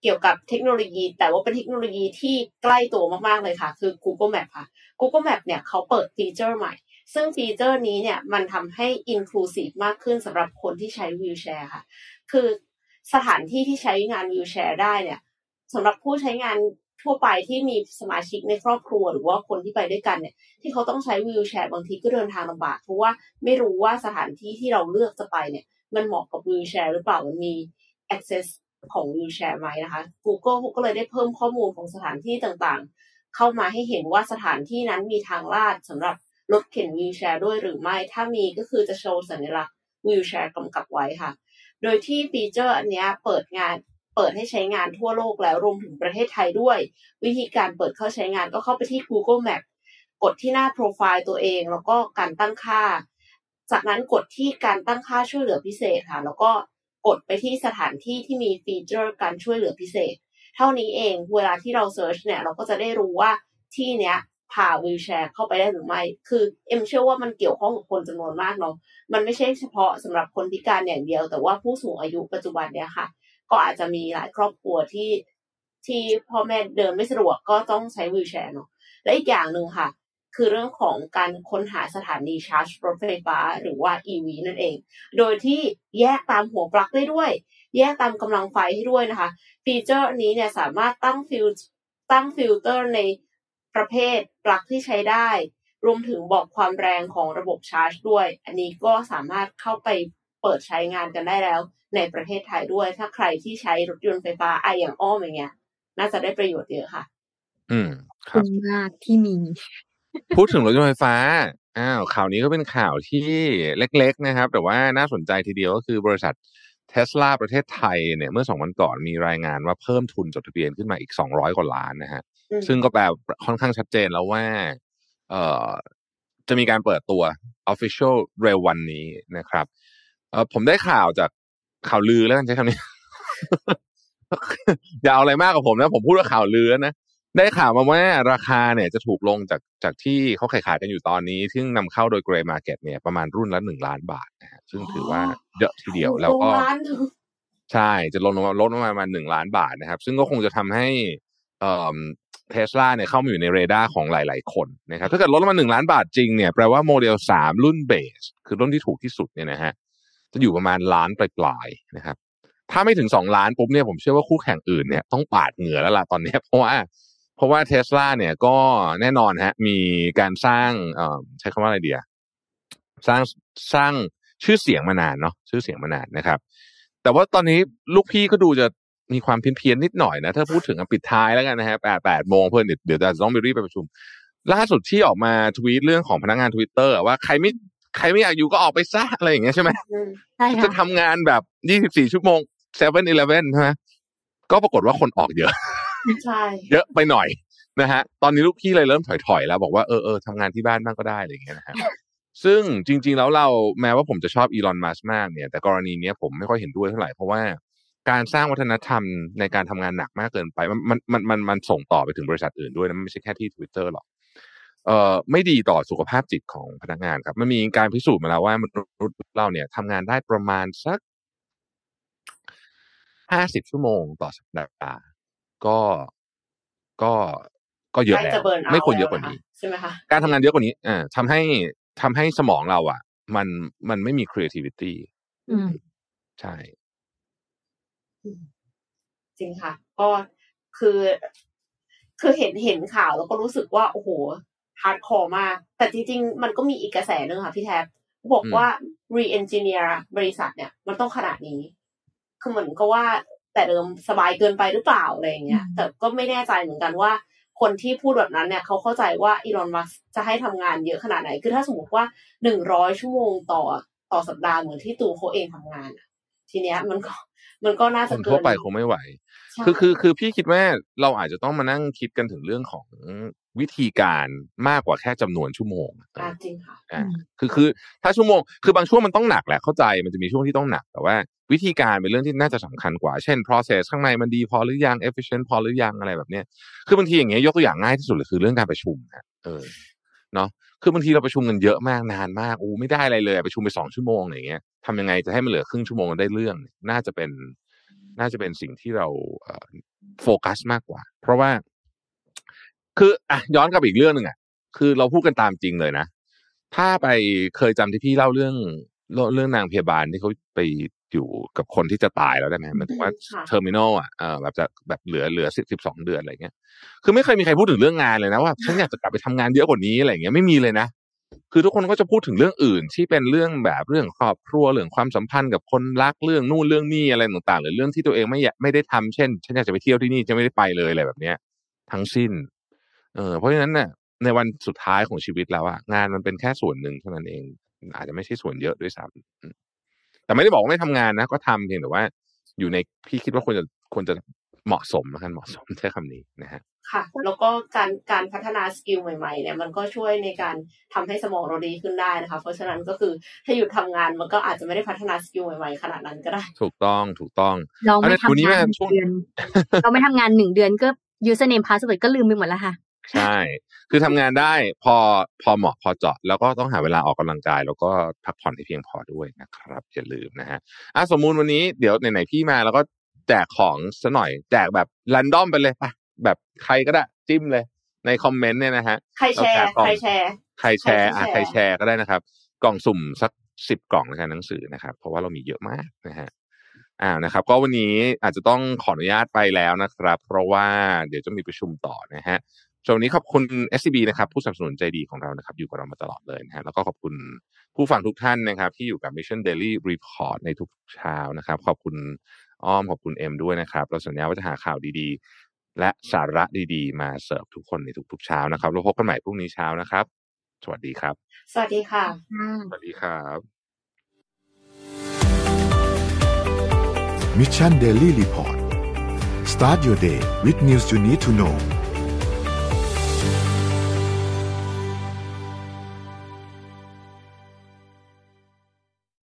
เกี่ยวกับเทคโนโลยี แต่ว่าเป็นเทคโนโลยีที่ใกล้ตัวมากๆเลยค่ะ คือ Google Map ค่ะ Google Map เนี่ยเขาเปิดฟีเจอร์ใหม่ ซึ่งฟีเจอร์นี้เนี่ยมันทำให้ inclusive มากขึ้นสำหรับคนที่ใช้วีลแชร์ค่ะ คือสถานที่ที่ใช้งานวีลแชร์ได้เนี่ยสำหรับผู้ใช้งาน ทั่วไปที่มีสมาชิกในครอบครัวหรือว่าคนที่ไปด้วยกันเนี่ย ที่เขาต้องใช้วีลแชร์บางทีก็เดินทางลำบากเพราะว่าไม่รู้ว่าสถานที่ที่เราเลือกจะไปเนี่ย มันเหมาะกับวีลแชร์หรือเปล่ามันมี access ของวีลแชร์ไหมนะคะ Google ก็เลยได้เพิ่มข้อมูลของสถานที่ต่างๆ เข้ามาให้เห็นว่าสถานที่นั้นมีทางลาดสำหรับรถเข็นวีลแชร์ด้วยหรือไม่ ถ้ามีก็คือจะโชว์สัญลักษณ์วีลแชร์กำกับไว้ค่ะ โดยที่ฟีเจอร์อันเนี้ยเปิดงาน เปิดให้ใช้งานทั่วโลกแล้วรวมถึงประเทศไทยด้วย วิธีการเปิดเข้าใช้งานก็เข้าไปที่ Google Map กดที่หน้าโปรไฟล์ตัวเอง แล้วก็การตั้งค่า จากนั้นกดที่การตั้งค่าช่วยเหลือพิเศษค่ะ แล้วก็กดไปที่สถานที่ที่มีฟีเจอร์การช่วยเหลือพิเศษ เท่านี้เองเวลาที่เรา search เนี่ยเราก็จะได้รู้ว่าที่เนี้ยพาวีลแชร์เข้าไปได้หรือไม่ คือเอ็มเชื่อว่ามันเกี่ยวข้องกับคนจำนวนมากเนาะ มันไม่ใช่เฉพาะสำหรับคนพิการอย่างเดียว แต่ว่าผู้สูงอายุปัจจุบันเนี่ยค่ะ ก็อาจจะมีหลายครอบครัวที่ที่พ่อแม่เดินไม่สะดวกก็ต้องใช้วีลแชร์เนาะและอีกอย่างหนึ่งค่ะ คือเรื่องของการค้นหาสถานีชาร์จรถไฟฟ้าหรือว่า EV นั่นเอง โดยที่แยกตามหัวปลั๊กได้ด้วย แยกตามกำลังไฟให้ด้วยนะคะ ฟีเจอร์นี้เนี่ยสามารถตั้ง fil ตั้งฟิลเตอร์ในประเภทปลั๊กที่ใช้ได้ รวมถึงบอกความแรงของระบบชาร์จด้วย อันนี้ก็สามารถเข้าไป เปิดใช้งานกันได้แล้ว ในประเทศไทยด้วย ถ้าใครที่ใช้รถยนต์ไฟฟ้าไออย่างอ้อมอย่างเงี้ย น่าจะได้ประโยชน์เยอะค่ะ อืมครัคุบณมากที่มี พูดถึงรถยนต์ไฟฟ้าอ้าวข่าวนี้ก็เป็นข่าวที่เล็ก ๆ นะครับ แต่ว่าน่าสนใจทีเดียวก็คือบริษัทเทสลาประเทศไทยเนี่ยเมื่อสองวันก่อนมีรายงานว่าเพิ่มทุนจดทะเบียนขึ้นมาอีกสองร้อยกว่าล้านนะฮะอืมซึ่งก็แปลค่อนข้างชัดเจนแล้วว่า เอ่อจะมีการเปิดตัว Official เร็ววันนี้นะครับ เออผมได้ข่าวจากข่าวลือแล้วกันใช้คำนี้ อย่าเอาอะไรมากกับผมนะ ผมพูดว่าข่าวลือนะได้ข่าวมาว่าราคาเนี่ยจะถูกลงจากจากที่เขาขายขายกันอยู่ตอนนี้ ซึ่งนำเข้าโดย Gray Market เนี่ยประมาณรุ่นละหนึ่งล้านบาทนะฮะซึ่งถือว่าเยอะทีเดียวแล้วก็โรงร้านใช่จะลดลงมาลดลงมาประมาณหนึ่งล้านบาทนะครับ ซึ่งก็คงจะทำให้เอ่อเทสลาเนี่ยเข้ามาอยู่ในเรดาร์ของหลาย ๆ คนนะครับถ้าเกิดลดลงมาหนึ่งล้านบาทจริงเนี่ยแปลว่าโมเดลสามรุ่นเบส คือรุ่นที่ถูกที่สุดเนี่ยนะฮะ จะอยู่ประมาณล้านปลายๆนะครับ ถ้าไม่ถึงสองล้านปุ๊บเนี่ยผมเชื่อว่าคู่แข่งอื่นเนี่ยต้องปาดเหงื่อแล้วล่ะตอนนี้ เพราะว่าเพราะว่าเทสลาเนี่ยก็แน่นอนฮะมีการสร้างเอ่อใช้คำว่าอะไรเดียสร้างสร้างชื่อเสียงมานานเนาะชื่อเสียงมานานนะครับ แต่ว่าตอนนี้ลูกพี่ก็ดูจะมีความเพี้ยนๆนิดหน่อยนะ ถ้าพูดถึงปิดท้ายแล้วกันนะฮะแปดแปดโมงเพื่อนเดี๋ยวเดี๋ยวจะต้องไปรีบไปประชุม ล่าสุดที่ออกมาทวีตเรื่องของพนักงานทวิตเตอร์ว่าใครไม่ ใครไม่อยากอยู่ก็ออกไปซะอะไรอย่างเงี้ยใช่ไหมอืมใช่จะค่ะทำงานแบบ24ชั่วโมง7 e 11ใช่ไหมก็ปรากฏว่าคนออกเยอะใช่เยอะไปหน่อยนะฮะ ตอนนี้ลูกพี่เลยเริ่มถอยๆแล้วบอกว่าเออเออทำงานที่บ้านบ้างก็ได้อะไรอย่างเงี้ยนะฮะซึ่งจริง ๆ แล้วเราแม้ว่าผมจะชอบอีลอนมัสมากเนี่ย แต่กรณีเนี้ยผมไม่ค่อยเห็นด้วยเท่าไหร่เพราะว่าการสร้างวัฒนธรรมในการทำงานหนักมากเกินไปมันมันมันมันมันส่งต่อไปถึงบริษัทอื่นด้วยนะมันไม่ใช่แค่ที่ Twitter หรอกเอ่อ ไม่ดีต่อสุขภาพจิตของพนักงานครับ มันมีการพิสูจน์มาแล้วว่ามนุษย์เราเนี่ยทำงานได้ประมาณสักห้าสิบชั่วโมงต่อสัปดาห์ก็ก็ก็เยอะใกล้แล้จะวเบิร์นเอาไม่ควรเยอะแล้กว่านี้ใช่ไหมคะการทำงานเยอะกว่านี้อ่าทำให้ทำให้สมองเราอะ มันมันไม่มี creativity อืมใช่ จริงค่ะ ก็คือคือเห็นเห็นข่าวแล้วก็รู้สึกว่า โอ้โห hardcore มากแต่จริง ๆ มันก็มีอีกกระแสหนึ่งค่ะพี่แท็บบอกว่า re-engineer บริษัทเนี่ย มันต้องขนาดนี้ คือเหมือนก็ว่าแต่เดิมสบายเกินไปหรือเปล่าอะไรอย่างเงี้ย แต่ก็ไม่แน่ใจเหมือนกันว่า คนที่พูดแบบนั้นเนี่ยเขาเข้าใจว่าอีลอนมัสก์จะให้ทำงานเยอะขนาดไหน คือถ้าสมมติว่าหนึ่งร้อยชั่วโมงต่อต่อสัปดาห์เหมือนที่ตัวเขาเองทำงานอะทีเนี้ยมันก็มันก็น่าคจะนเกิทั่วนไปคงไม่ไหวใช่คือคือคือพี่คิดว่าเราอาจจะต้องมานั่งคิดกันถึงเรื่องของ วิธีการมากกว่าแค่จำนวนชั่วโมงอ่าจริงค่ะอ่าคือคือ ถ้าชั่วโมง คือบางช่วงมันต้องหนักแหละเข้าใจมันจะมีช่วงที่ต้องหนัก แต่ว่าวิธีการเป็นเรื่องที่น่าจะสำคัญกว่า เช่น process ข้างในมันดีพอหรือยัง efficient พอหรือยังอะไรแบบเนี้ยคือบางทีอย่างเงี้ยยกตัวอย่างง่ายที่สุดเลยคือเรื่องการประชุมฮะเออเนาะคือบางทีเราประชุมกันเยอะมากนานมากอู้ไม่ได้อะไรเลยประชุมไปสองชั่วโมงอะไรอย่างเงี้ยทำยังไงจะให้มันเหลือครึ่งชั่วโมงได้เรื่อง น่าจะเป็น น่าจะเป็นสิ่งที่เราเอ่อโฟกัสมากกว่า เพราะว่า คืออะย้อนกลับไปอีกเรื่องหนึ่งอะ คือเราพูดกันตามจริงเลยนะ ถ้าไปเคยจำที่พี่เล่าเรื่องเรื่องเรื่องนางพยาบาลที่เขาไปอยู่กับคนที่จะตายแล้วได้ไหมหมายถึงว่าค่ะ terminal อะเออแบบจะแบบเหลือเหลือสิบสิบสองเดือนอะไรเงี้ย คือไม่เคยมีใครพูดถึงเรื่องงานเลยนะว่าฉันอยากจะกลับไปทำงานเยอะกว่านี้อะไรเงี้ยไม่มีเลยนะ คือทุกคนก็จะพูดถึงเรื่องอื่น ที่เป็นเรื่องแบบเรื่องครอบครัวเรื่องความสัมพันธ์กับคนรักเรื่องนู่นเรื่องนี่อะไรต่างๆ หรือเรื่องที่ตัวเองไม่อยากไม่ได้ทำเช่นฉันอยากจะไปเที่ยวที่นี่จะไม่ได้ไปเลยอะไรแบบเนี้ย ทั้งสิ้น เออเพราะฉะนั้นเนี่ยในวันสุดท้ายของชีวิตแล้วอะงานมันเป็นแค่ส่วนหนึ่งเท่านั้นเอง อาจจะไม่ใช่ส่วนเยอะด้วยซ้ำอืมแต่ไม่ได้บอกว่าไม่ทำงานนะ ก็ทำเพียงแต่ว่า อยู่ในพี่คิดว่าควรจะควรจะเหมาะสมแล้วกันเหมาะสมใช้คำนี้นะฮะค่ะ แล้วก็การการพัฒนา skill ใหม่ๆเนี่ยมันก็ช่วยในการทำให้สมองเราดีขึ้นได้นะคะ เพราะฉะนั้นก็คือถ้าหยุดทำงานมันก็อาจจะไม่ได้พัฒนา skill ใหม่ๆขนาดนั้นก็ได้ ถูกต้องถูกต้องเราไม่เอาเดี๋ยวทำงานหวันนี้นึ่งแม่ช่วงเดือนเราไม่ทำงานหนึ่งเดือนก็ username password ก็ลืมไปหมดแล้วค่ะ ใช่ คือทำงานได้พอพอเหมาะพอเจาะ แล้วก็ต้องหาเวลาออกกำลังกาย แล้วก็พักผ่อนให้เพียงพอด้วยนะครับอย่าลืมนะฮะอะสมมุติวันนี้เดี๋ยวไหนๆพี่มาแล้วก็แจกของซะหน่อยแจกแบบรันดอมไปเลยไปแบบใครก็ได้จิ้มเลย ในคอมเมนต์เนี่ยนะฮะใครแชร์เราแจกกล่องใครแชร์ใครแชร์ใครอะแชร์ใครแชร์ก็ได้นะครับ กล่องสุ่มสักสิบกล่องในการหนังสือนะครับ เพราะว่าเรามีเยอะมากนะฮะอ่านะครับ ก็วันนี้อาจจะต้องขออนุญาตไปแล้วนะครับ เพราะว่าเดี๋ยวจะมีประชุมต่อนะฮะ ส่วนวันนี้ขอบคุณ SCB นะครับ ผู้สนับสนุนใจดีของเรานะครับ อยู่กับเรามาตลอดเลยนะฮะแล้วก็ขอบคุณผู้ฟังทุกท่านนะครับ ที่อยู่กับ Mission Daily Report ในทุกเช้านะครับ ขอบคุณอ้อมขอบคุณเอ็มด้วยนะครับ เราสัญญาว่าจะหาข่าวดีๆ และสาระดีๆ มาเสิร์ฟทุกคนในทุกๆเช้านะครับแล้วพบกันใหม่พรุ่งนี้เช้านะครับ สวัสดีครับ สวัสดีค่ะ สวัสดีครับ Mission Daily Report start your day with news you need to know